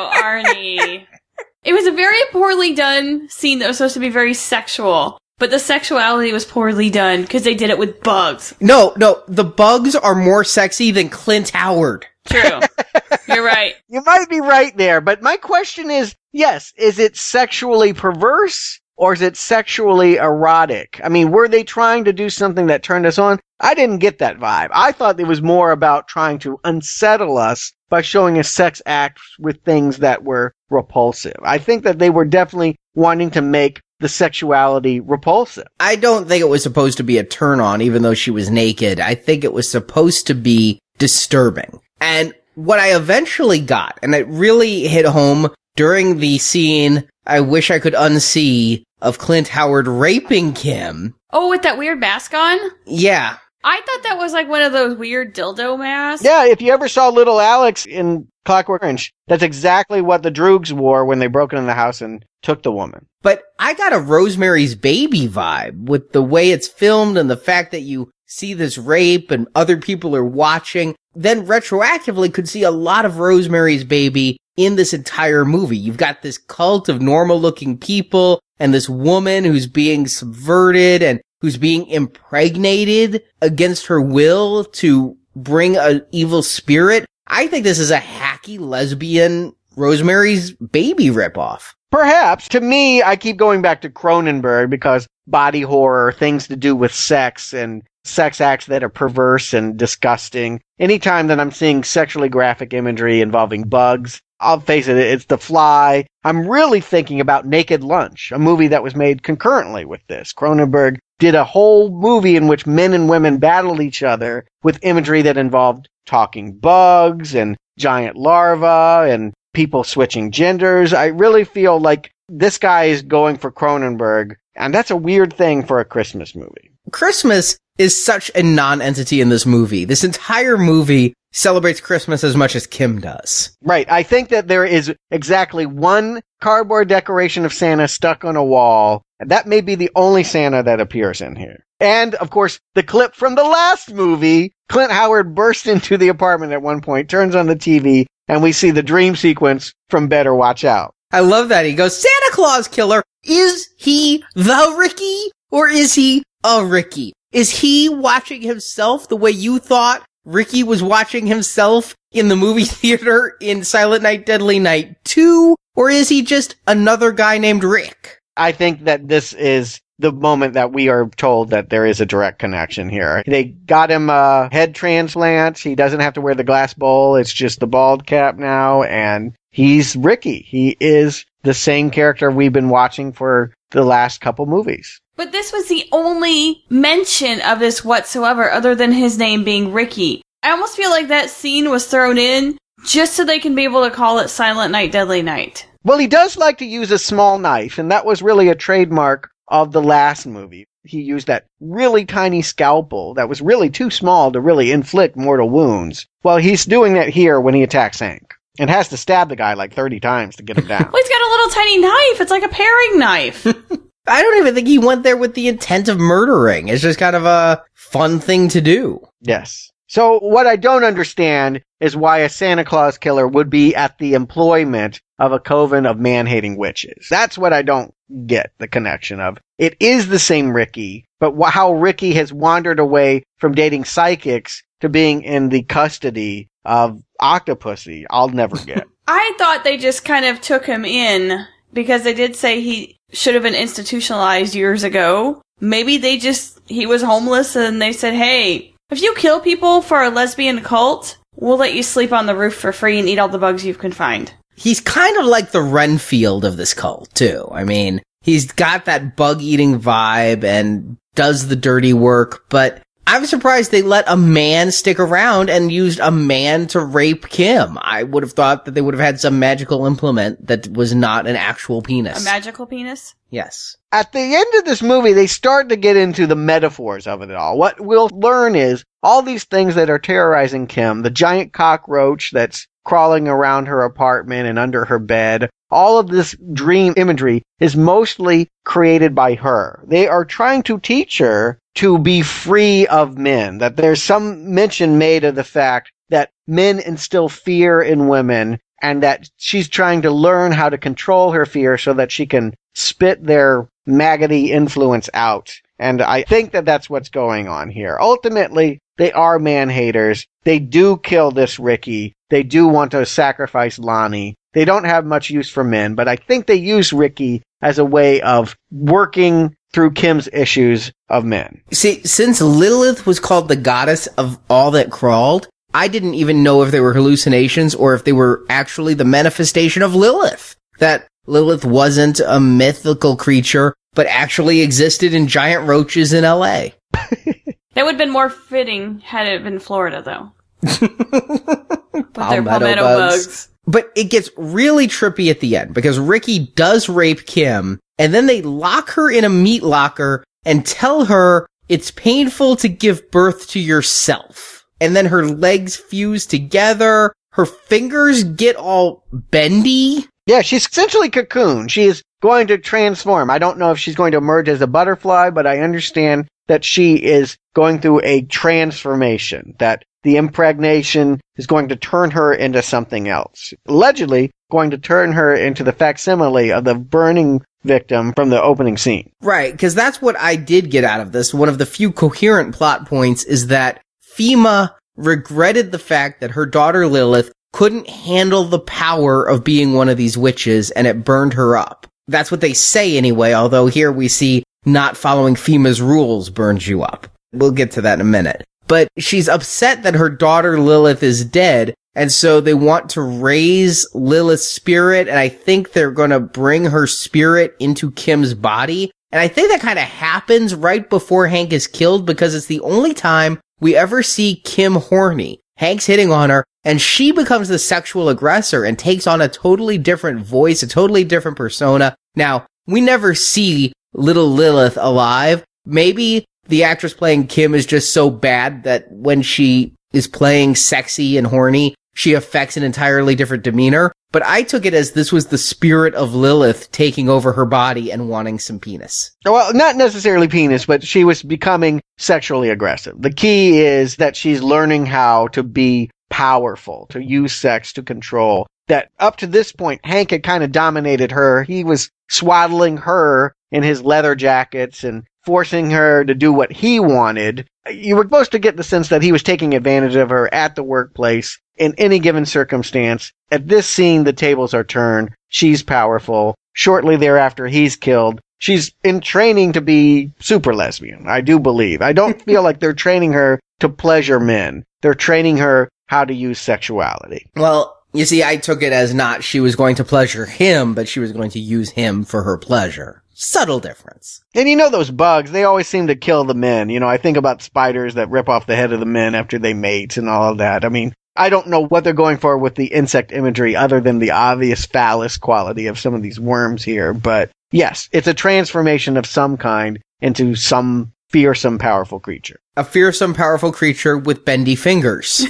It was a very poorly done scene that was supposed to be very sexual, but the sexuality was poorly done because they did it with bugs. No, no, the bugs are more sexy than Clint Howard. True. You're right. You might be right there, but my question is, yes, is it sexually perverse or is it sexually erotic? I mean, were they trying to do something that turned us on? I didn't get that vibe. I thought it was more about trying to unsettle us by showing a sex act with things that were repulsive. I think that they were definitely wanting to make the sexuality repulsive. I don't think it was supposed to be a turn on, even though she was naked. I think it was supposed to be disturbing. And what I eventually got, and it really hit home during the scene I wish I could unsee of Clint Howard raping Kim. Oh, with that weird mask on? Yeah. I thought that was like one of those weird dildo masks. Yeah, if you ever saw little Alex in Clockwork Orange, that's exactly what the Droogs wore when they broke into the house and took the woman. But I got a Rosemary's Baby vibe with the way it's filmed and the fact that you see this rape and other people are watching. Then retroactively could see a lot of Rosemary's Baby in this entire movie. You've got this cult of normal looking people and this woman who's being subverted and who's being impregnated against her will to bring an evil spirit. I think this is a hacky lesbian Rosemary's baby ripoff. Perhaps. To me, I keep going back to Cronenberg because body horror, things to do with sex and sex acts that are perverse and disgusting. Anytime that I'm seeing sexually graphic imagery involving bugs, I'll face it, it's The Fly. I'm really thinking about Naked Lunch, a movie that was made concurrently with this. Cronenberg did a whole movie in which men and women battled each other with imagery that involved talking bugs and giant larvae and people switching genders. I really feel like this guy is going for Cronenberg, and that's a weird thing for a Christmas movie. Christmas is such a non-entity in this movie. This entire movie celebrates Christmas as much as Kim does. Right. I think that there is exactly one cardboard decoration of Santa stuck on a wall. That may be the only Santa that appears in here. And of course, the clip from the last movie, Clint Howard bursts into the apartment at one point, turns on the TV, and we see the dream sequence from Better Watch Out. I love that. He goes, Santa Claus killer. Is he the Ricky or is he a Ricky? Is he watching himself the way you thought Ricky was watching himself in the movie theater in Silent Night, Deadly Night 2? Or is he just another guy named Rick? I think that this is the moment that we are told that there is a direct connection here. They got him a head transplant. He doesn't have to wear the glass bowl. It's just the bald cap now. And he's Ricky. He is the same character we've been watching for the last couple movies. But this was the only mention of this whatsoever other than his name being Ricky. I almost feel like that scene was thrown in just so they can be able to call it Silent Night, Deadly Night. Well, he does like to use a small knife, and that was really a trademark of the last movie. He used that really tiny scalpel that was really too small to really inflict mortal wounds. Well, he's doing that here when he attacks Hank and has to stab the guy like 30 times to get him down. Well, he's got a little tiny knife. It's like a paring knife. I don't even think he went there with the intent of murdering. It's just kind of a fun thing to do. yes. So what I don't understand is why a Santa Claus killer would be at the employment of a coven of man-hating witches. That's what I don't get the connection of. It is the same Ricky, but how Ricky has wandered away from dating psychics to being in the custody of Octopussy, I'll never get. I thought they just kind of took him in because they did say he should have been institutionalized years ago. Maybe they just, he was homeless and they said, hey, if you kill people for a lesbian cult, we'll let you sleep on the roof for free and eat all the bugs you can find. He's kind of like the Renfield of this cult, too. I mean, he's got that bug eating vibe and does the dirty work, but I'm surprised they let a man stick around and used a man to rape Kim. I would have thought that they would have had some magical implement that was not an actual penis. A magical penis? yes. At the end of this movie, they start to get into the metaphors of it all. What we'll learn is all these things that are terrorizing Kim, the giant cockroach that's crawling around her apartment and under her bed, all of this dream imagery is mostly created by her. They are trying to teach her to be free of men, that there's some mention made of the fact that men instill fear in women and that she's trying to learn how to control her fear so that she can spit their maggoty influence out. And I think that that's what's going on here. Ultimately, they are man haters. They do kill this Ricky. They do want to sacrifice Lonnie. They don't have much use for men, but I think they use Ricky as a way of working through Kim's issues of men. See, since Lilith was called the goddess of all that crawled, I didn't even know if they were hallucinations or if they were actually the manifestation of Lilith. That Lilith wasn't a mythical creature, but actually existed in giant roaches in LA. That would have been more fitting had it been Florida, though. With their Palmetto palmetto bugs. bugs. But it gets really trippy at the end because Ricky does rape Kim and then they lock her in a meat locker and tell her it's painful to give birth to yourself. And then her legs fuse together. Her fingers get all bendy. Yeah, she's essentially cocoon. She is going to transform. I don't know if she's going to emerge as a butterfly, but I understand that she is going through a transformation, that the impregnation is going to turn her into something else. Allegedly, going to turn her into the facsimile of the burning victim from the opening scene. Right, because that's what I did get out of this. One of the few coherent plot points is that Fima regretted the fact that her daughter Lilith couldn't handle the power of being one of these witches and it burned her up. That's what they say anyway, although here we see not following Fima's rules burns you up. We'll get to that in a minute. But she's upset that her daughter Lilith is dead, and so they want to raise Lilith's spirit, and I think they're gonna bring her spirit into Kim's body. And I think that kind of happens right before Hank is killed because it's the only time we ever see Kim horny. Hank's hitting on her, and she becomes the sexual aggressor and takes on a totally different voice, a totally different persona. Now, we never see little Lilith alive. Maybe the actress playing Kim is just so bad that when she is playing sexy and horny, she affects an entirely different demeanor. But I took it as this was the spirit of Lilith taking over her body and wanting some penis. Well, not necessarily penis, but she was becoming sexually aggressive. The key is that she's learning how to be powerful, to use sex to control. That up to this point, Hank had kind of dominated her. He was swaddling her in his leather jackets and forcing her to do what he wanted. You were supposed to get the sense that he was taking advantage of her at the workplace in any given circumstance. At this scene, the tables are turned. She's powerful. Shortly thereafter, he's killed. She's in training to be super lesbian. I do believe. I don't feel like they're training her to pleasure men. They're training her how to use sexuality. Well, you see, I took it as not she was going to pleasure him, but she was going to use him for her pleasure. Subtle difference. And you know those bugs, they always seem to kill the men. You know, I think about spiders that rip off the head of the men after they mate and all of that. I mean, I don't know what they're going for with the insect imagery other than the obvious phallus quality of some of these worms here. But yes, it's a transformation of some kind into some fearsome, powerful creature. A fearsome, powerful creature with bendy fingers.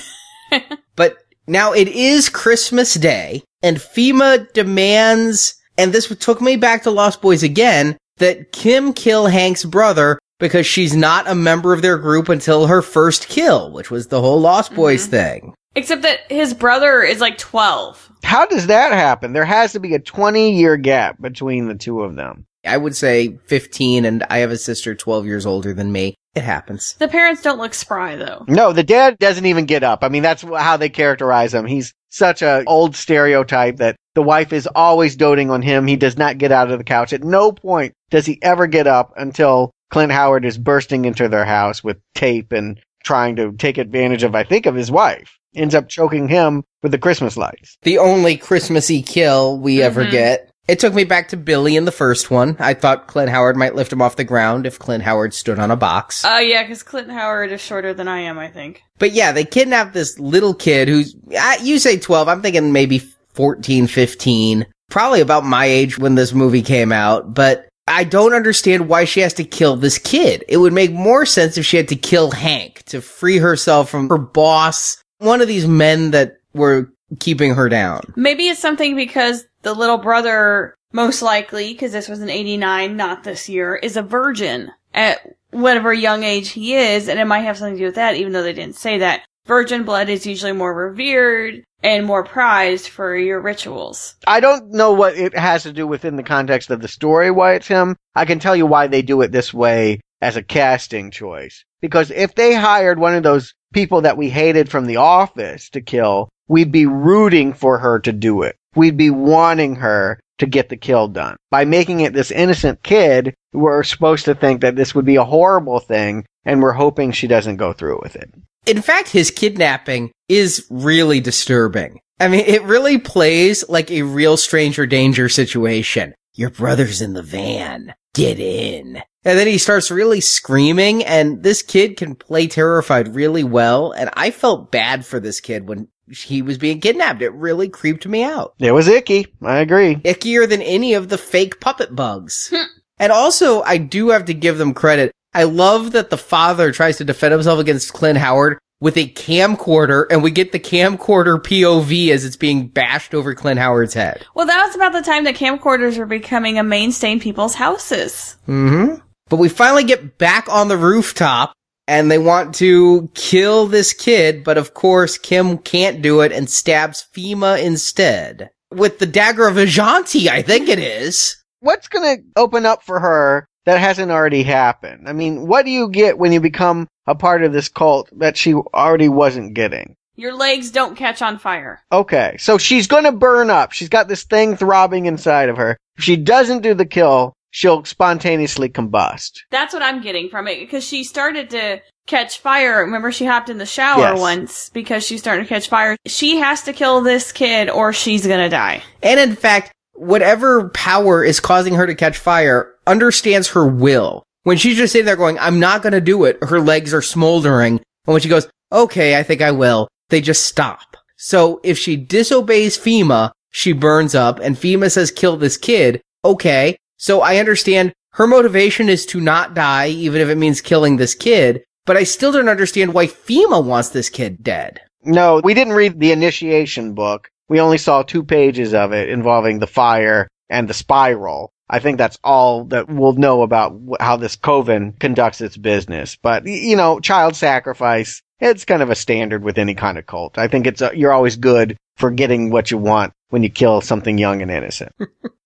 but now it is Christmas Day, and Fima demands, and this took me back to Lost Boys again, that Kim kill Hank's brother because she's not a member of their group until her first kill, which was the whole Lost Boys Mm-hmm. thing. Except that his brother is like 12. How does that happen? There has to be a 20 year gap between the two of them. I would say 15, and I have a sister 12 years older than me. It happens. The parents don't look spry though. No, the dad doesn't even get up. I mean, that's how they characterize him. He's such a old stereotype that the wife is always doting on him. He does not get out of the couch. At no point does he ever get up until Clint Howard is bursting into their house with tape and trying to take advantage of, I think, of his wife. Ends up choking him with the Christmas lights. The only Christmassy kill we ever Mhm. get. It took me back to Billy in the first one. I thought Clint Howard might lift him off the ground if Clint Howard stood on a box. Oh yeah, because Clinton Howard is shorter than I am, I think. But yeah, they kidnapped this little kid who's, uh, you say 12, I'm thinking maybe 14, 15. Probably about my age when this movie came out, but I don't understand why she has to kill this kid. It would make more sense if she had to kill Hank to free herself from her boss, one of these men that were keeping her down. Maybe it's something because the little brother, most likely, because this was in 89, not this year, is a virgin at whatever young age he is, and it might have something to do with that, even though they didn't say that. Virgin blood is usually more revered and more prized for your rituals. I don't know what it has to do within the context of the story why it's him. I can tell you why they do it this way as a casting choice. Because if they hired one of those people that we hated from the office to kill, we'd be rooting for her to do it. We'd be wanting her to get the kill done. By making it this innocent kid, we're supposed to think that this would be a horrible thing and we're hoping she doesn't go through with it. In fact, his kidnapping is really disturbing. I mean, it really plays like a real stranger danger situation. Your brother's in the van. Get in. And then he starts really screaming and this kid can play terrified really well. And I felt bad for this kid when he was being kidnapped. It really creeped me out. It was icky. I agree. Ickier than any of the fake puppet bugs. Hmm. and also, I do have to give them credit. I love that the father tries to defend himself against Clint Howard with a camcorder, and we get the camcorder POV as it's being bashed over Clint Howard's head. Well, that was about the time that camcorders were becoming a mainstay in people's houses. Mm-hmm. But we finally get back on the rooftop, and they want to kill this kid, but of course Kim can't do it and stabs Fima instead. With the dagger of Ajanti, I think it is. What's going to open up for her that hasn't already happened? I mean, what do you get when you become a part of this cult that she already wasn't getting? Your legs don't catch on fire. Okay, so she's going to burn up. She's got this thing throbbing inside of her. If she doesn't do the kill, she'll spontaneously combust. That's what I'm getting from it because she started to catch fire. Remember, she hopped in the shower Yes. once because she's starting to catch fire. She has to kill this kid or she's gonna die. And in fact, whatever power is causing her to catch fire understands her will. When she's just sitting there going, I'm not going to do it, her legs are smoldering. And when she goes, okay, I think I will, they just stop. So if she disobeys Fima, she burns up and Fima says kill this kid. Okay. So I understand her motivation is to not die, even if it means killing this kid. But I still don't understand why Fima wants this kid dead. No, we didn't read the initiation book. We only saw two pages of it involving the fire and the spiral. I think that's all that we'll know about how this coven conducts its business. But, you know, child sacrifice, it's kind of a standard with any kind of cult. I think it's, a, you're always good for getting what you want when you kill something young and innocent.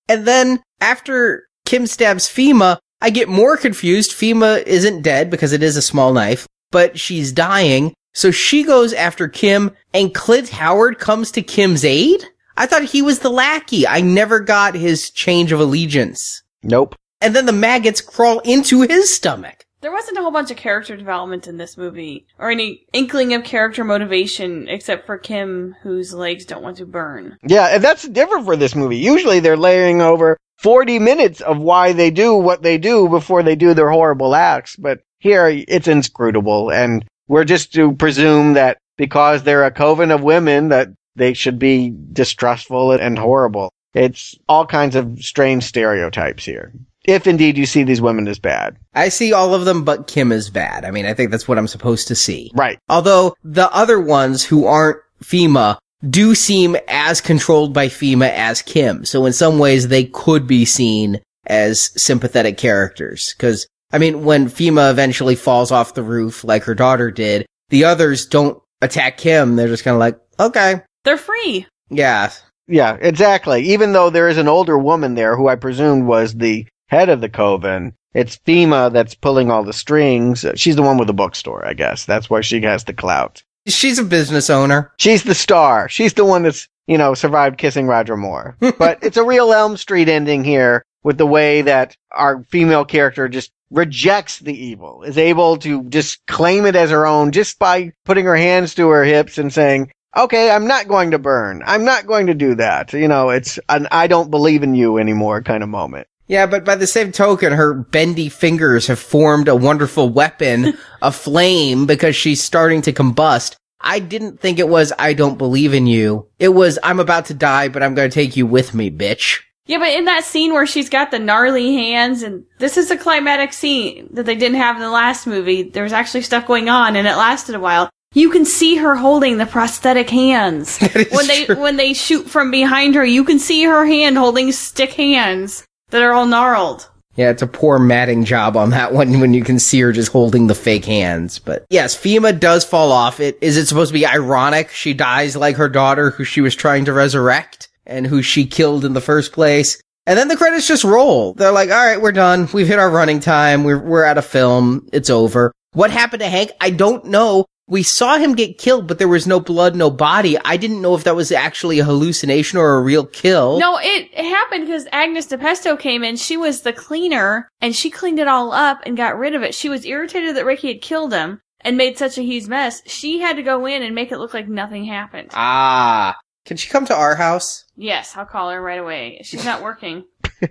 And then after Kim stabs Fima, I get more confused. Fima isn't dead because it is a small knife, but she's dying. So she goes after Kim and Clint Howard comes to Kim's aid? I thought he was the lackey. I never got his change of allegiance. Nope. And then the maggots crawl into his stomach. There wasn't a whole bunch of character development in this movie or any inkling of character motivation except for Kim, whose legs don't want to burn. Yeah, and that's different for this movie. Usually they're layering over 40 minutes of why they do what they do before they do their horrible acts. But here it's inscrutable. And we're just to presume that because they're a coven of women that they should be distrustful and horrible. It's all kinds of strange stereotypes here. If indeed you see these women as bad. I see all of them, but Kim is bad. I mean, I think that's what I'm supposed to see. Right. Although the other ones who aren't Fima do seem as controlled by Fima as Kim. So in some ways they could be seen as sympathetic characters. Cause I mean, when Fima eventually falls off the roof like her daughter did, the others don't attack Kim. They're just kind of like, okay. They're free. Yeah. Yeah, exactly. Even though there is an older woman there who I presumed was the head of the coven, it's FEMA that's pulling all the strings. She's the one with the bookstore, I guess. That's why she has the clout. She's a business owner. She's the star. She's the one that's, you know, survived kissing Roger Moore. but it's a real Elm Street ending here with the way that our female character just rejects the evil, is able to just claim it as her own just by putting her hands to her hips and saying, okay, I'm not going to burn. I'm not going to do that. You know, it's an I don't believe in you anymore kind of moment. Yeah, but by the same token, her bendy fingers have formed a wonderful weapon, a flame, because she's starting to combust. I didn't think it was, I don't believe in you. It was, I'm about to die, but I'm gonna take you with me, bitch. Yeah, but in that scene where she's got the gnarly hands, and this is a climatic scene that they didn't have in the last movie. There was actually stuff going on, and it lasted a while. You can see her holding the prosthetic hands when they when they shoot from behind her. You can see her hand holding stick hands that are all gnarled. Yeah, it's a poor matting job on that one when you can see her just holding the fake hands. But yes, Fima does fall off. It is it supposed to be ironic? She dies like her daughter who she was trying to resurrect and who she killed in the first place. And then the credits just roll. They're like, all right, we're done. We've hit our running time. We're, we're out of film. It's over. What happened to Hank? I don't know. We saw him get killed, but there was no blood, no body. I didn't know if that was actually a hallucination or a real kill. No, it, happened because Agnes DiPesto came in. She was the cleaner, and she cleaned it all up and got rid of it. She was irritated that Ricky had killed him and made such a huge mess. She had to go in and make it look like nothing happened. Ah. Can she come to our house? Yes, I'll call her right away. She's not working.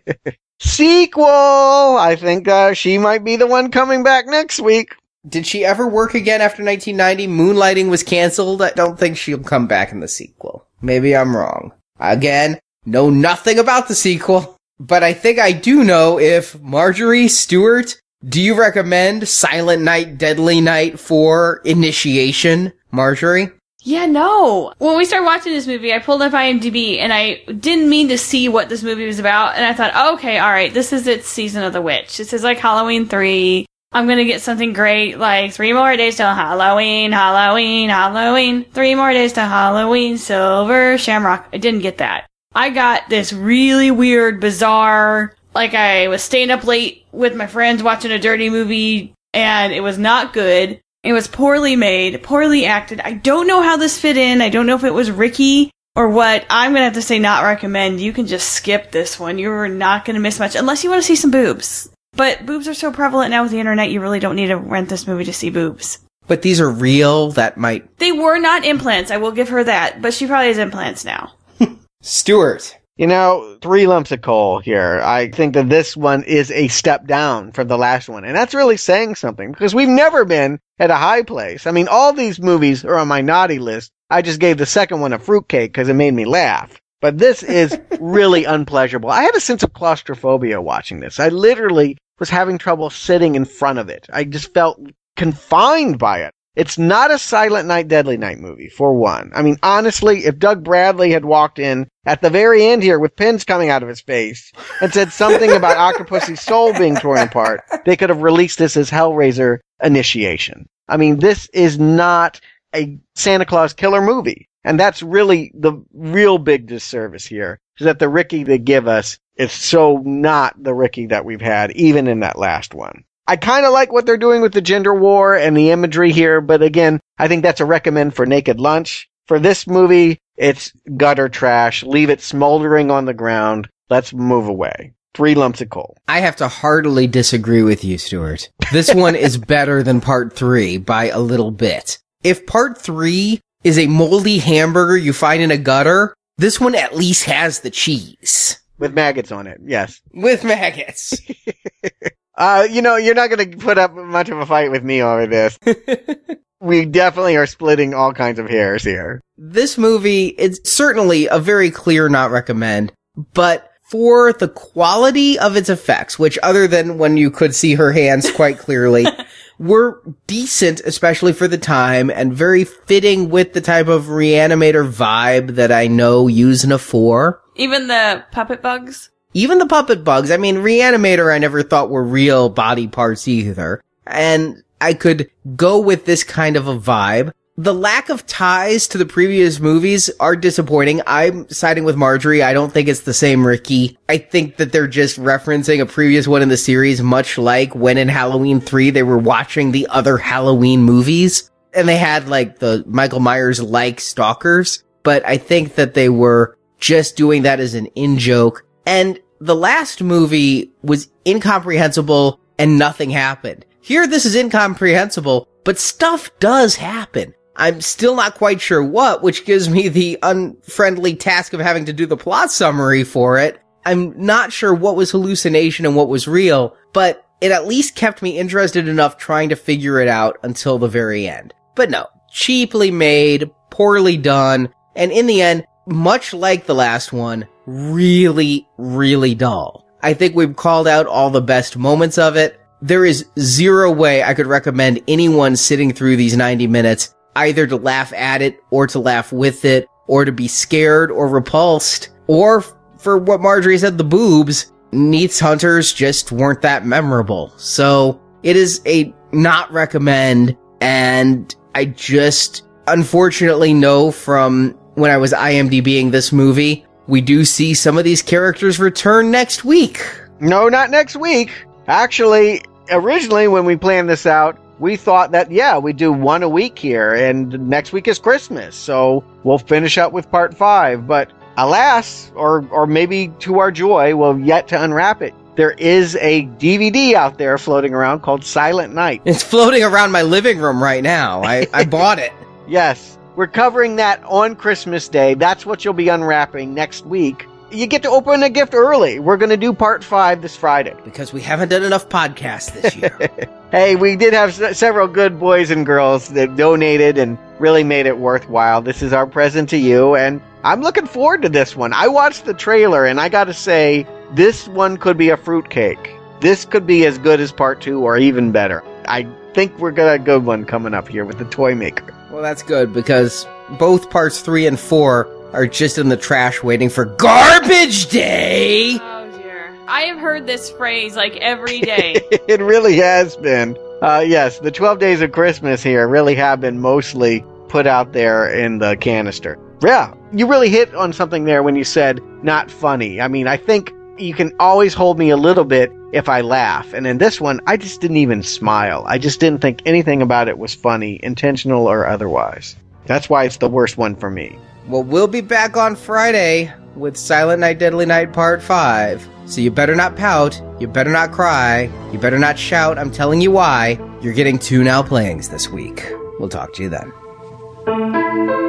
Sequel! I think uh, she might be the one coming back next week. Did she ever work again after 1990? Moonlighting was canceled. I don't think she'll come back in the sequel. Maybe I'm wrong. Again, know nothing about the sequel, but I think I do know if Marjorie Stuart, do you recommend Silent Night, Deadly Night for initiation? Marjorie? Yeah, no. When we started watching this movie, I pulled up IMDb and I didn't mean to see what this movie was about. And I thought, oh, okay, all right, this is its season of the witch. This is like Halloween 3. I'm gonna get something great like three more days till Halloween, Halloween, Halloween, three more days till Halloween, Silver Shamrock. I didn't get that. I got this really weird, bizarre, like I was staying up late with my friends watching a dirty movie and it was not good. It was poorly made, poorly acted. I don't know how this fit in. I don't know if it was Ricky or what. I'm gonna have to say not recommend. You can just skip this one. You're not gonna miss much unless you want to see some boobs. But boobs are so prevalent now with the internet, you really don't need to rent this movie to see boobs. But these are real. That might. They were not implants, I will give her that, but she probably has implants now. Stuart. You know, three lumps of coal here. I think that this one is a step down from the last one. And that's really saying something because we've never been at a high place. I mean, all these movies are on my naughty list. I just gave the second one a fruitcake because it made me laugh. But this is really unpleasurable. I had a sense of claustrophobia watching this. I literally was having trouble sitting in front of it. I just felt confined by it. It's not a Silent Night, Deadly Night movie, for one. I mean, honestly, if Doug Bradley had walked in at the very end here with pins coming out of his face and said something about Octopussy's soul being torn apart, they could have released this as Hellraiser initiation. I mean, this is not a Santa Claus killer movie. And that's really the real big disservice here, is that the Ricky they give us is so not the Ricky that we've had, even in that last one. I kind of like what they're doing with the gender war and the imagery here, but again, I think that's a recommend for Naked Lunch. For this movie, it's gutter trash. Leave it smoldering on the ground. Let's move away. Three lumps of coal. I have to heartily disagree with you, Stuart. This one is better than part three by a little bit. If part three is a moldy hamburger you find in a gutter, this one at least has the cheese. With maggots on it, yes. With maggots. Uh, you know, you're not going to put up much of a fight with me over this. we definitely are splitting all kinds of hairs here. This movie is certainly a very clear not recommend, but for the quality of its effects, which other than when you could see her hands quite clearly, were decent, especially for the time, and very fitting with the type of reanimator vibe that I know Yuzna for. Even the puppet bugs? Even the puppet bugs, I mean, Reanimator I never thought were real body parts either. And I could go with this kind of a vibe. The lack of ties to the previous movies are disappointing. I'm siding with Marjorie. I don't think it's the same Ricky. I think that they're just referencing a previous one in the series, much like when in Halloween 3 they were watching the other Halloween movies. And they had like the Michael Myers like stalkers. But I think that they were just doing that as an in joke. And the last movie was incomprehensible and nothing happened. Here, this is incomprehensible, but stuff does happen. I'm still not quite sure what, which gives me the unfriendly task of having to do the plot summary for it. I'm not sure what was hallucination and what was real, but it at least kept me interested enough trying to figure it out until the very end. But no, cheaply made, poorly done, and in the end, much like the last one, really, really dull. I think we've called out all the best moments of it. There is zero way I could recommend anyone sitting through these 90 minutes either to laugh at it or to laugh with it or to be scared or repulsed or for what Marjorie said, the boobs. Neats Hunters just weren't that memorable. So it is a not recommend and I just unfortunately know from when I was IMDBing this movie, we do see some of these characters return next week. No, not next week. Actually, originally when we planned this out, we thought that yeah, we do one a week here, and next week is Christmas, so we'll finish up with part five. But alas, or or maybe to our joy, we'll yet to unwrap it. There is a DVD out there floating around called Silent Night. It's floating around my living room right now. I, I bought it. Yes, we're covering that on Christmas Day. That's what you'll be unwrapping next week. You get to open a gift early. We're going to do part five this Friday. Because we haven't done enough podcasts this year. hey, we did have s- several good boys and girls that donated and really made it worthwhile. This is our present to you, and I'm looking forward to this one. I watched the trailer, and I got to say, this one could be a fruitcake. This could be as good as part two, or even better. I think we're got a good one coming up here with the toy maker. Well, that's good because both parts three and four are just in the trash waiting for garbage day. Oh dear. I have heard this phrase like every day. it really has been. Uh, yes, the 12 days of Christmas here really have been mostly put out there in the canister. Yeah, you really hit on something there when you said not funny. I mean, I think you can always hold me a little bit if I laugh. And in this one, I just didn't even smile. I just didn't think anything about it was funny, intentional or otherwise. That's why it's the worst one for me. Well, we'll be back on Friday with Silent Night, Deadly Night Part 5. So you better not pout, you better not cry, you better not shout. I'm telling you why. You're getting two now playings this week. We'll talk to you then.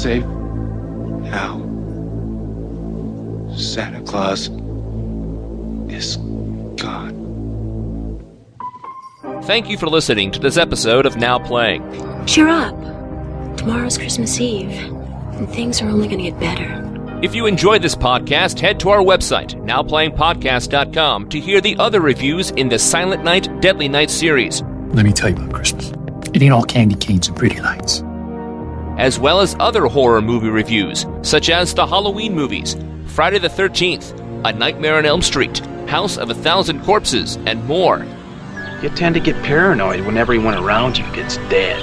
Safe now. Santa Claus is gone. Thank you for listening to this episode of Now Playing. Cheer up. Tomorrow's Christmas Eve, and things are only going to get better. If you enjoyed this podcast, head to our website, nowplayingpodcast.com, to hear the other reviews in the Silent Night, Deadly Night series, Let me tell you about Christmas. It ain't all candy canes and pretty lights. As well as other horror movie reviews, such as the Halloween movies, Friday the 13th, A Nightmare on Elm Street, House of a Thousand Corpses, and more. You tend to get paranoid when everyone around you gets dead.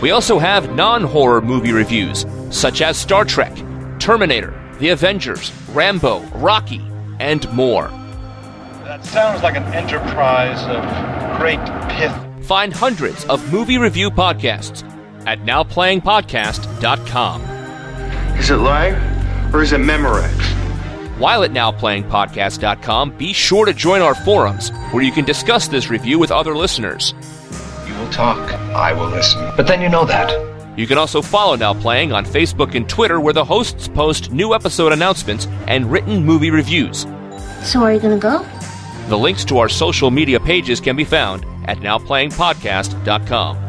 We also have non horror movie reviews, such as Star Trek, Terminator, The Avengers, Rambo, Rocky, and more. That sounds like an enterprise of great pith. Find hundreds of movie review podcasts at nowplayingpodcast.com. Is it live or is it Memorex? While at nowplayingpodcast.com, be sure to join our forums where you can discuss this review with other listeners. You will talk, I will listen. But then you know that. You can also follow Now Playing on Facebook and Twitter where the hosts post new episode announcements and written movie reviews. So, are you going to go? The links to our social media pages can be found at nowplayingpodcast.com.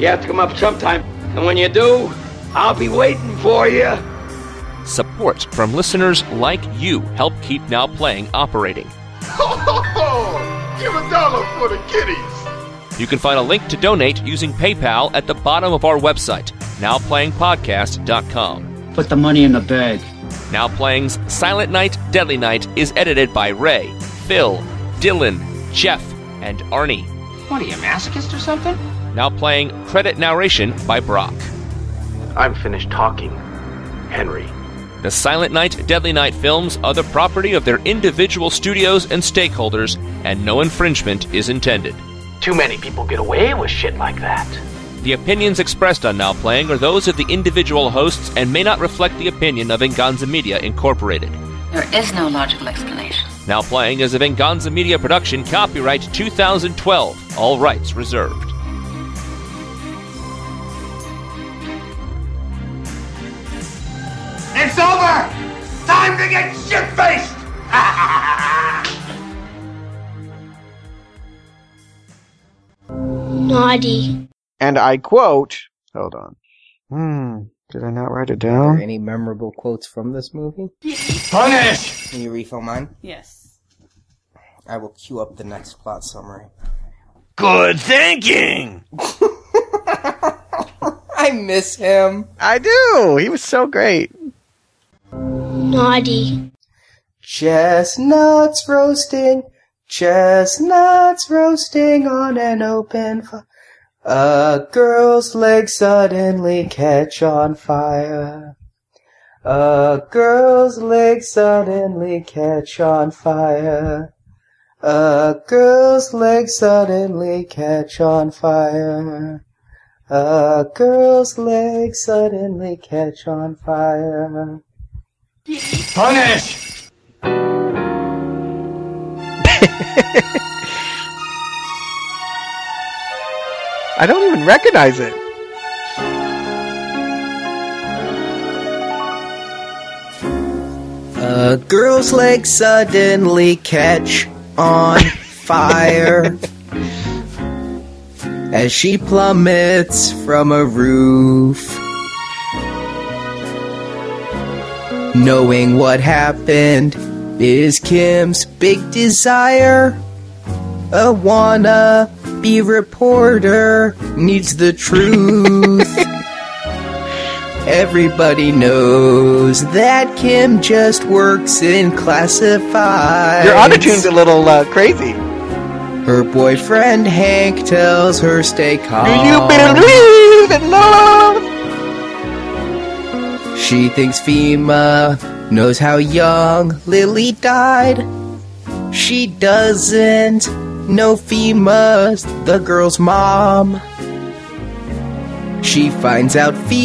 You have to come up sometime, and when you do, I'll be waiting for you. Support from listeners like you help keep Now Playing operating. Give a dollar for the kitties. You can find a link to donate using PayPal at the bottom of our website, nowplayingpodcast.com. Put the money in the bag. Now Playing's Silent Night, Deadly Night is edited by Ray, Phil, Dylan, Jeff, and Arnie. What are you, a masochist or something? Now Playing credit narration by Brock. I'm finished talking. Henry. The Silent Night, Deadly Night films are the property of their individual studios and stakeholders, and no infringement is intended. Too many people get away with shit like that. The opinions expressed on Now Playing are those of the individual hosts and may not reflect the opinion of Venganza Media Incorporated. There is no logical explanation. Now Playing is a Venganza Media production, copyright 2012, all rights reserved. It's over! Time to get shit faced! Naughty. And I quote, hold on. Hmm, did I not write it Are there down? any memorable quotes from this movie? Punish! Can you refill mine? Yes. I will cue up the next plot summary. Good thinking! I miss him. I do. He was so great. Naughty. Chestnuts roasting, chestnuts roasting on an open fire. A girl's legs suddenly catch on fire. A girl's legs suddenly catch on fire. A girl's legs suddenly catch on fire. A girl's legs suddenly catch on fire. Punish! I don't even recognize it. A girl's legs suddenly catch on fire as she plummets from a roof. Knowing what happened is Kim's big desire. A wanna be reporter needs the truth. Everybody knows that Kim just works in classified. Your autotune's a little uh, crazy. Her boyfriend Hank tells her stay calm. Do you believe in love? She thinks Fima knows how young Lily died. She doesn't know Fima's the girl's mom. She finds out FEMA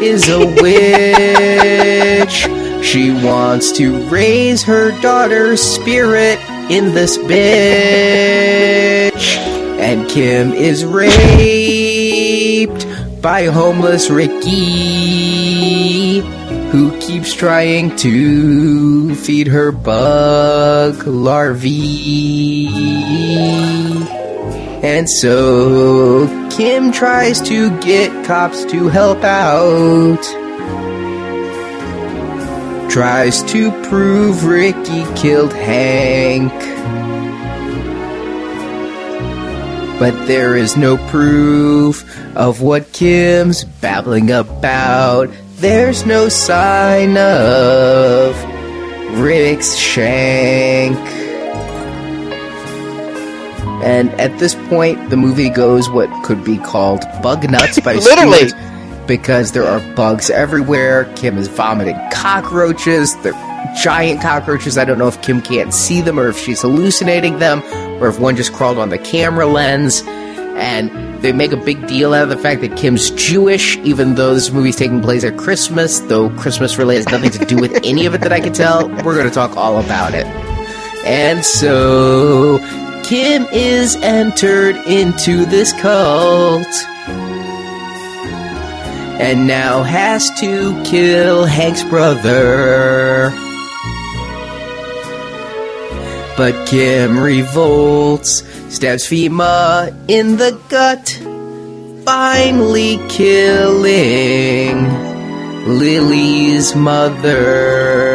is a witch. She wants to raise her daughter's spirit in this bitch. And Kim is raped by homeless Ricky, who keeps trying to feed her bug larvae. And so Kim tries to get cops to help out. Tries to prove Ricky killed Hank. But there is no proof of what Kim's babbling about. There's no sign of Rick's shank. And at this point, the movie goes what could be called bug nuts by Literally. Stuart because there are bugs everywhere. Kim is vomiting cockroaches. They're giant cockroaches. I don't know if Kim can't see them or if she's hallucinating them or if one just crawled on the camera lens. And they make a big deal out of the fact that Kim's Jewish, even though this movie's taking place at Christmas, though Christmas really has nothing to do with any of it that I can tell. We're going to talk all about it. And so Kim is entered into this cult and now has to kill Hank's brother. But Kim revolts, stabs Fima in the gut, finally killing Lily's mother.